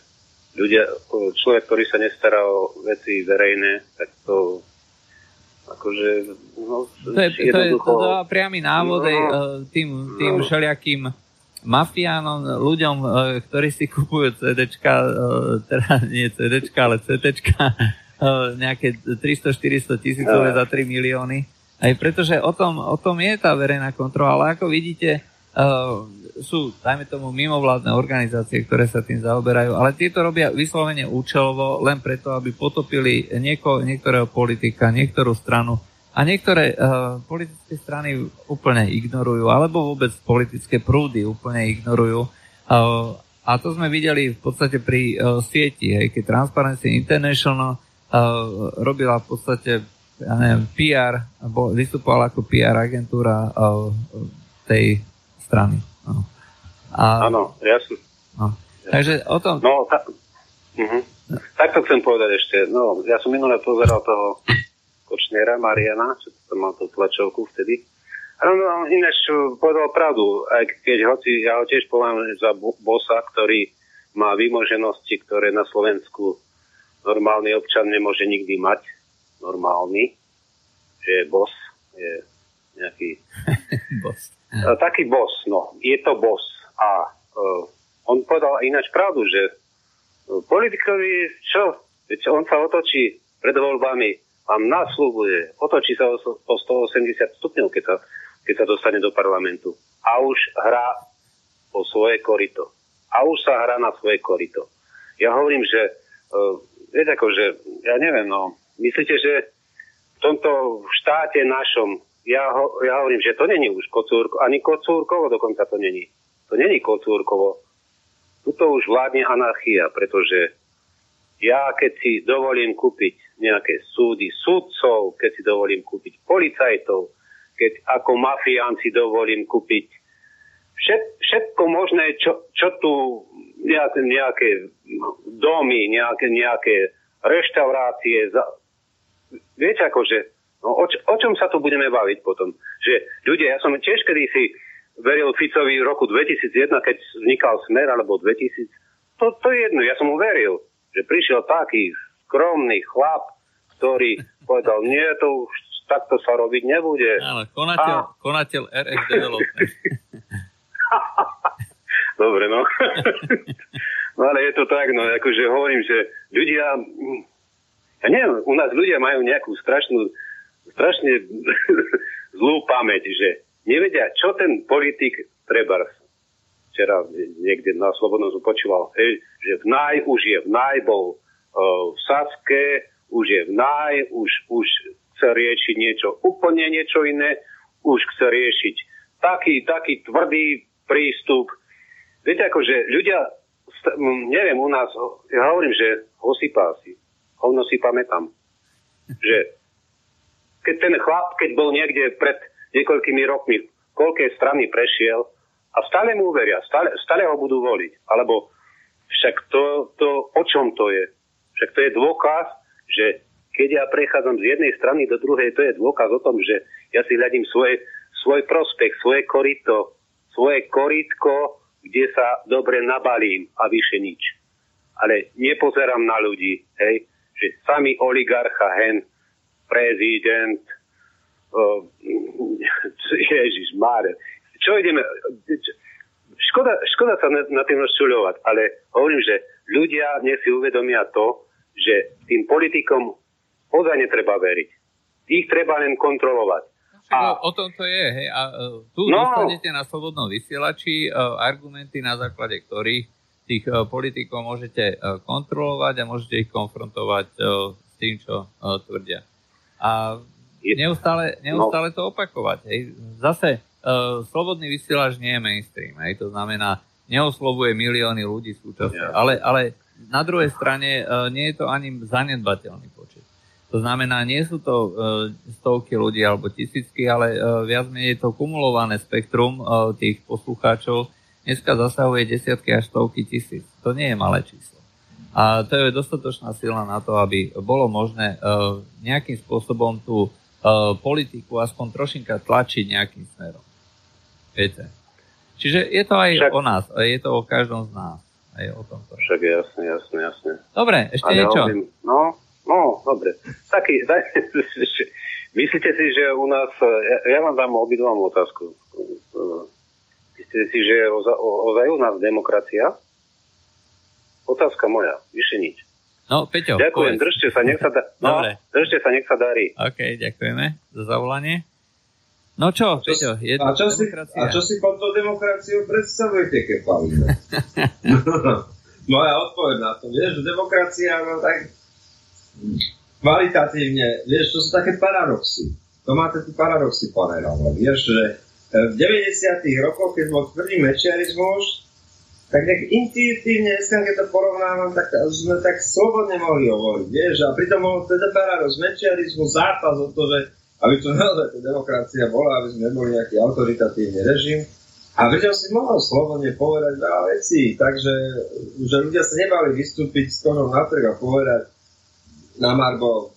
ľudia, človek, ktorý sa nestará o veci verejné, tak to akože, no, to je, to je, to je priamy návod no, tým, tým no. všelijakým mafiánom, ľuďom, e, ktorí si kupujú CDčka, e, teda nie CDčka, ale CTčka, e, nejaké 300-400 tisícové za 3 milióny. Aj pretože o tom, o tom je tá verejná kontrola, ale ako vidíte, sú, dajme tomu, mimovládne organizácie, ktoré sa tým zaoberajú, ale tieto robia vyslovene účelovo len preto, aby potopili nieko, niektorého politika, niektorú stranu a niektoré uh, politické strany úplne ignorujú, alebo vôbec politické prúdy úplne ignorujú. Uh, a to sme videli v podstate pri uh, sieti, hej, keď Transparency International uh, robila v podstate ja neviem, PR, bo vystupovala ako PR agentúra uh, tej strany. No. A, Áno, jasne. No. Takže o tom... No, ta... uh-huh. Takto chcem povedať ešte. No, ja som minule pozeral toho Kočnera Mariana, čo to mal tú tlačovku vtedy. On, on ináč povedal pravdu, aj keď hoci ja ho tiež považujem za bosa, ktorý má vymoženosti, ktoré na Slovensku normálny občan nemôže nikdy mať. Normálny. Že je boss. Je nejaký... boss. Taký boss, no. Je to boss. A uh, on povedal ináč pravdu, že politikovi, čo? Veď on sa otočí pred voľbami vám nasľubuje, otočí sa o 180 stupňov, keď sa, keď sa dostane do parlamentu. A už hrá o svoje korito. A už sa hrá na svoje korito. Ja hovorím, že, uh, viete ako, že, ja neviem, no, myslíte, že v tomto štáte našom, ja, ho, ja hovorím, že to není už kocúrko, ani kocúrkovo dokonca to není. To není kocúrkovo. Tuto už vládne anarchia, pretože ja keď si dovolím kúpiť nejaké súdy súdcov, keď si dovolím kúpiť policajtov, keď ako mafián si dovolím kúpiť všet, všetko možné, čo, čo tu nejaké, nejaké domy, nejaké, nejaké reštaurácie. Za... Viete akože, no, o, o čom sa tu budeme baviť potom? Že ľudia, ja som tiež kedysi veril Ficovi v roku 2001, keď vznikal Smer, alebo 2000, to, to je jedno, ja som mu veril že prišiel taký skromný chlap, ktorý povedal, nie, to už takto sa robiť nebude. Áno, konateľ, a... konateľ Development. Dobre, no. no ale je to tak, no, akože hovorím, že ľudia, ja neviem, u nás ľudia majú nejakú strašnú, strašne zlú pamäť, že nevedia, čo ten politik treba včera niekde na Slobodnom som počúval, hej, že v naj, už je v naj, bol uh, v Saske, už je v naj, už, už chce riešiť niečo úplne niečo iné, už chce riešiť taký, taký tvrdý prístup. Viete, akože ľudia, neviem, u nás, ja hovorím, že ho si. Hovno si pamätám. že keď ten chlap, keď bol niekde pred niekoľkými rokmi, koľkej strany prešiel a stále mu uveria, stále, stále ho budú voliť. Alebo však to, to, o čom to je? Však to je dôkaz, že keď ja prechádzam z jednej strany do druhej, to je dôkaz o tom, že ja si hľadím svoj, svoj prospech, svoje korito, svoje koritko, kde sa dobre nabalím a vyše nič. Ale nepozerám na ľudí, hej, že sami oligarcha, hen, prezident, uh, Ježiš Máre, čo ideme, škoda, škoda sa na, na tým rozčuľovať, ale hovorím, že ľudia dnes si uvedomia to, že tým politikom ozaj netreba veriť. Ich treba len kontrolovať. A, o tom to je, hej. A uh, tu no, dostanete na slobodnom vysielači uh, argumenty, na základe ktorých tých uh, politikov môžete kontrolovať a môžete ich konfrontovať s tým, čo tvrdia. A neustále, neustále to opakovať. Hej. Zase uh, slobodný vysielač nie je mainstream. Hej. To znamená, neoslovuje milióny ľudí súčasne. Ale, ale na druhej strane uh, nie je to ani zanedbateľný počet. To znamená, nie sú to uh, stovky ľudí alebo tisícky, ale uh, viac menej je to kumulované spektrum uh, tých poslucháčov. Dneska zasahuje desiatky až stovky tisíc. To nie je malé číslo. A to je dostatočná sila na to, aby bolo možné uh, nejakým spôsobom tú uh, politiku aspoň trošinka tlačiť nejakým smerom. Viete? Čiže je to aj Však... o nás, je to o každom z nás. Aj o tomto. Však jasne, jasne, jasne. Dobre, ešte Ale niečo? Hovorím, no, no, dobre. Taký, daj, myslíte si, že u nás, ja, ja vám dám obidvom otázku. Myslíte si, že je ozaj u nás demokracia? Otázka moja, vyše nič. No, Peťo, Ďakujem, povedz. držte sa, nech sa, da- no, držte sa, nech sa darí. OK, ďakujeme za zavolanie. No čo, čo Peťo, je a čo, si, a čo si pod tou demokraciou predstavujete, keď? Moja odpoveď na to, vieš, demokracia, no tak kvalitatívne, vieš, to sú také paradoxy. To máte tu paradoxy ponerávať. Vieš, že v 90. rokoch, keď bol tvrdý mečiarizmus, tak nejak intuitívne, dneska keď to porovnávam, tak sme tak slobodne mohli hovoriť, vieš, a pritom bol teda paradox, mečiarizmus, zápas o to, že aby to naozaj tá demokracia bola, aby sme neboli nejaký autoritatívny režim. A vedel si mohol slobodne povedať veľa vecí, takže že ľudia sa nebali vystúpiť s konou na trh a povedať na Margo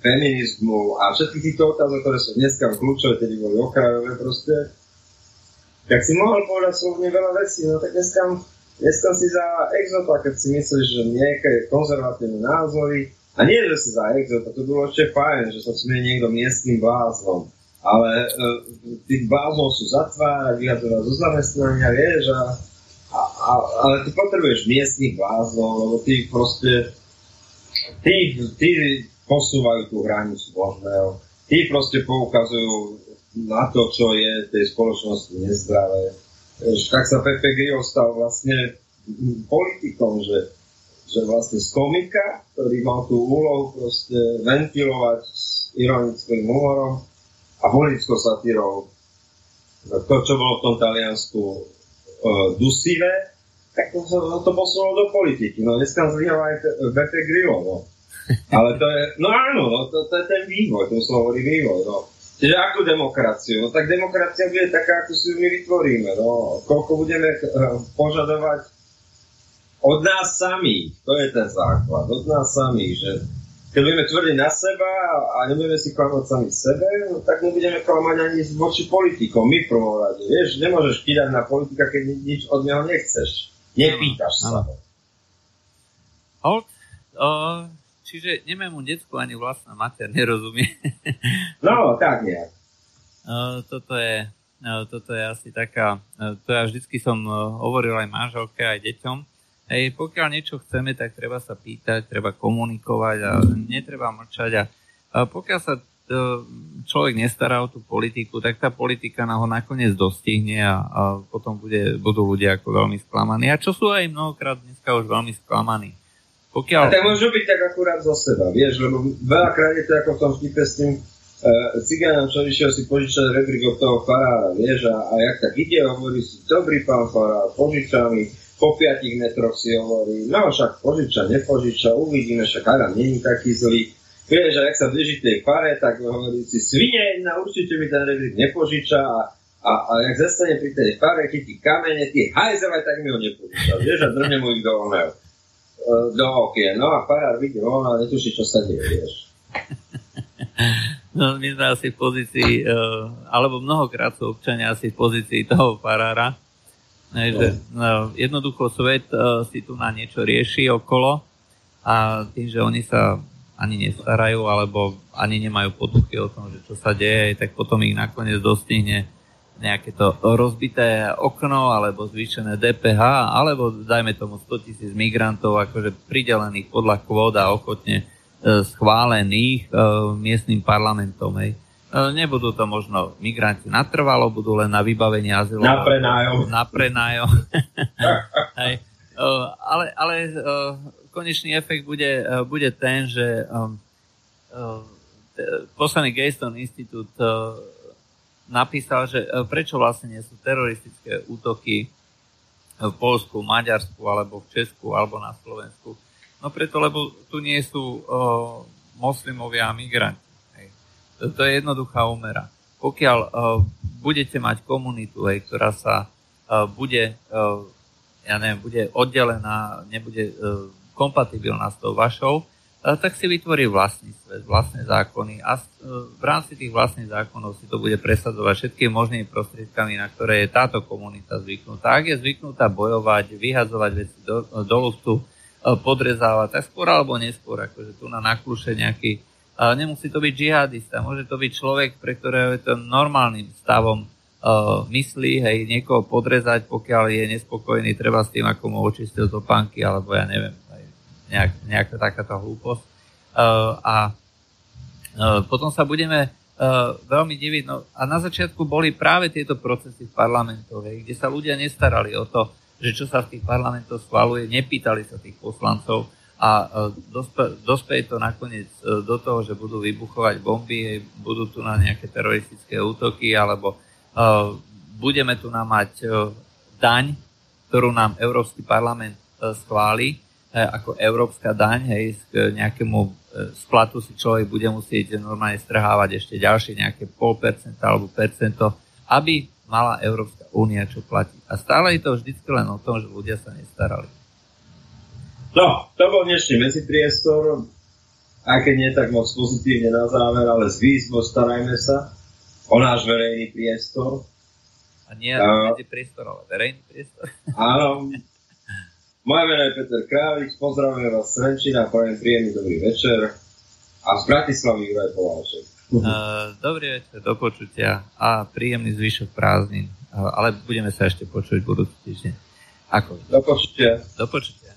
feminizmu a všetky týchto otázok, ktoré sú dneska kľúčové, tedy boli okrajové proste, tak si mohol povedať slobodne veľa vecí, no tak dneska, dneska si za exota, keď si myslíš, že nejaké konzervatívne názory, a nie, že si za exota, to bolo ešte fajn, že sa smie niekto miestnym bláznom. Ale e, tých bláznov sú zatvárať, vyhadzovať zo zamestnania, vieš, a, a, a, ale ty potrebuješ miestnych bláznov, lebo ty proste, tí, tí posúvajú tú hranicu možného, tí proste poukazujú na to, čo je v tej spoločnosti nezdravé. Tak sa Pepe Grillo stal vlastne politikom, že že vlastne z komika, ktorý mal tú úlohu proste ventilovať s ironickým humorom a politickou satírou to, čo bolo v tom Taliansku uh, dusivé, tak to, to posunulo do politiky. No dneska zlyhal aj Beppe Grillo, no. Ale to je, no áno, no, to, to je ten vývoj, to som hovorí vývoj, no. Čiže akú demokraciu? No tak demokracia bude taká, ako si ju my vytvoríme, no. Koľko budeme eh, požadovať od nás samých, to je ten základ, od nás samých, že keď budeme tvrdiť na seba a nebudeme si klamať sami sebe, no, tak nebudeme klamať ani voči politikom, my v prvom rade. Vieš, nemôžeš kýdať na politika, keď nič od neho nechceš. Nepýtaš sa ho. Hold, uh, čiže nemému decku ani vlastná mater nerozumie. no, tak. Uh, toto je, toto je asi taká, to ja vždycky som hovoril aj manželke, aj deťom, Hej, pokiaľ niečo chceme, tak treba sa pýtať, treba komunikovať a netreba mlčať. A, a pokiaľ sa človek nestará o tú politiku, tak tá politika na ho nakoniec dostihne a, a potom bude, budú ľudia ako veľmi sklamaní. A čo sú aj mnohokrát dneska už veľmi sklamaní. Pokiaľ... A tak môžu byť tak akurát zo seba, vieš, lebo veľakrát je to ako v tom vtipe s tým uh, cigánom, čo išiel si požičať rebrík od toho farára, vieš, a, a jak tak ide, hovorí si, dobrý pán farár, požiča mi, po 5 metroch si hovorí, no však požiča, nepožiča, uvidíme, však Adam není taký zlý. vieš, a jak sa blíži tej fare, tak hovorí si, svine, na určite mi ten rebrík nepožiča a, a, a jak zastane pri tej fare, chytí kamene, ty hajzové, tak mi ho nepožiča, vieš, a drne mu ich do oného, do okien. No a farár vidí on a netuší, čo sa deje, vieš. No, my sme asi v pozícii, uh, alebo mnohokrát sú občania asi v pozícii toho farára, že uh, jednoducho svet uh, si tu na niečo rieši okolo a tým, že oni sa ani nestarajú, alebo ani nemajú potuchy o tom, že čo sa deje, tak potom ich nakoniec dostihne nejaké to rozbité okno, alebo zvýšené DPH, alebo dajme tomu 100 tisíc migrantov, akože pridelených podľa kvót a ochotne E, schválených e, miestnym parlamentom. Hej. E, nebudú to možno migranti natrvalo, budú len na vybavenie azylu. Na prenájom. Na prenájom. hej. Ale, ale konečný efekt bude, bude ten, že posledný Gayston Institút napísal, že prečo vlastne nie sú teroristické útoky v Polsku, Maďarsku, alebo v Česku, alebo na Slovensku No preto, lebo tu nie sú uh, moslimovia a migranti. Hej. To, je jednoduchá umera. Pokiaľ uh, budete mať komunitu, hej, ktorá sa uh, bude, uh, ja neviem, bude oddelená, nebude uh, kompatibilná s tou vašou, tak si vytvorí vlastný svet, vlastné zákony a uh, v rámci tých vlastných zákonov si to bude presadzovať všetkými možnými prostriedkami, na ktoré je táto komunita zvyknutá. Ak je zvyknutá bojovať, vyhadzovať veci do, do lustu, E, podrezávať, tak skôr alebo neskôr, akože tu na nakluše nejaký, ale nemusí to byť džihadista, môže to byť človek, pre ktorého je to normálnym stavom myslí, hej, niekoho podrezať, pokiaľ je nespokojný, treba s tým, ako mu očistil topánky, alebo ja neviem, nejak, nejaká takáto hlúposť. Uh, a uh, potom sa budeme uh, veľmi diviť, no a na začiatku boli práve tieto procesy v parlamentoch, hej, kde sa ľudia nestarali o to, že čo sa v tých parlamentoch schvaluje, nepýtali sa tých poslancov a dospe, dospeje to nakoniec do toho, že budú vybuchovať bomby, budú tu na nejaké teroristické útoky, alebo uh, budeme tu na mať uh, daň, ktorú nám Európsky parlament uh, schváli, ako európska daň, hej, k nejakému splatu si človek bude musieť normálne strhávať ešte ďalšie nejaké pol percenta alebo percento, aby mala Európska únia čo platiť. A stále je to vždycky len o tom, že ľudia sa nestarali. No, to bol dnešný medzipriestor, aj keď nie tak moc pozitívne na záver, ale z výzvo starajme sa o náš verejný priestor. A nie uh, medzipriestor, ale verejný priestor. Áno. Moje meno je Peter Králik, pozdravujem vás z Trenčína, prajem príjemný dobrý večer a z Bratislavy Juraj Poláček. Uh, dobrý večer, do počutia a príjemný zvyšok prázdnin. Uh, ale budeme sa ešte počuť budúci týždeň. Ako? Do počutia. Do počutia.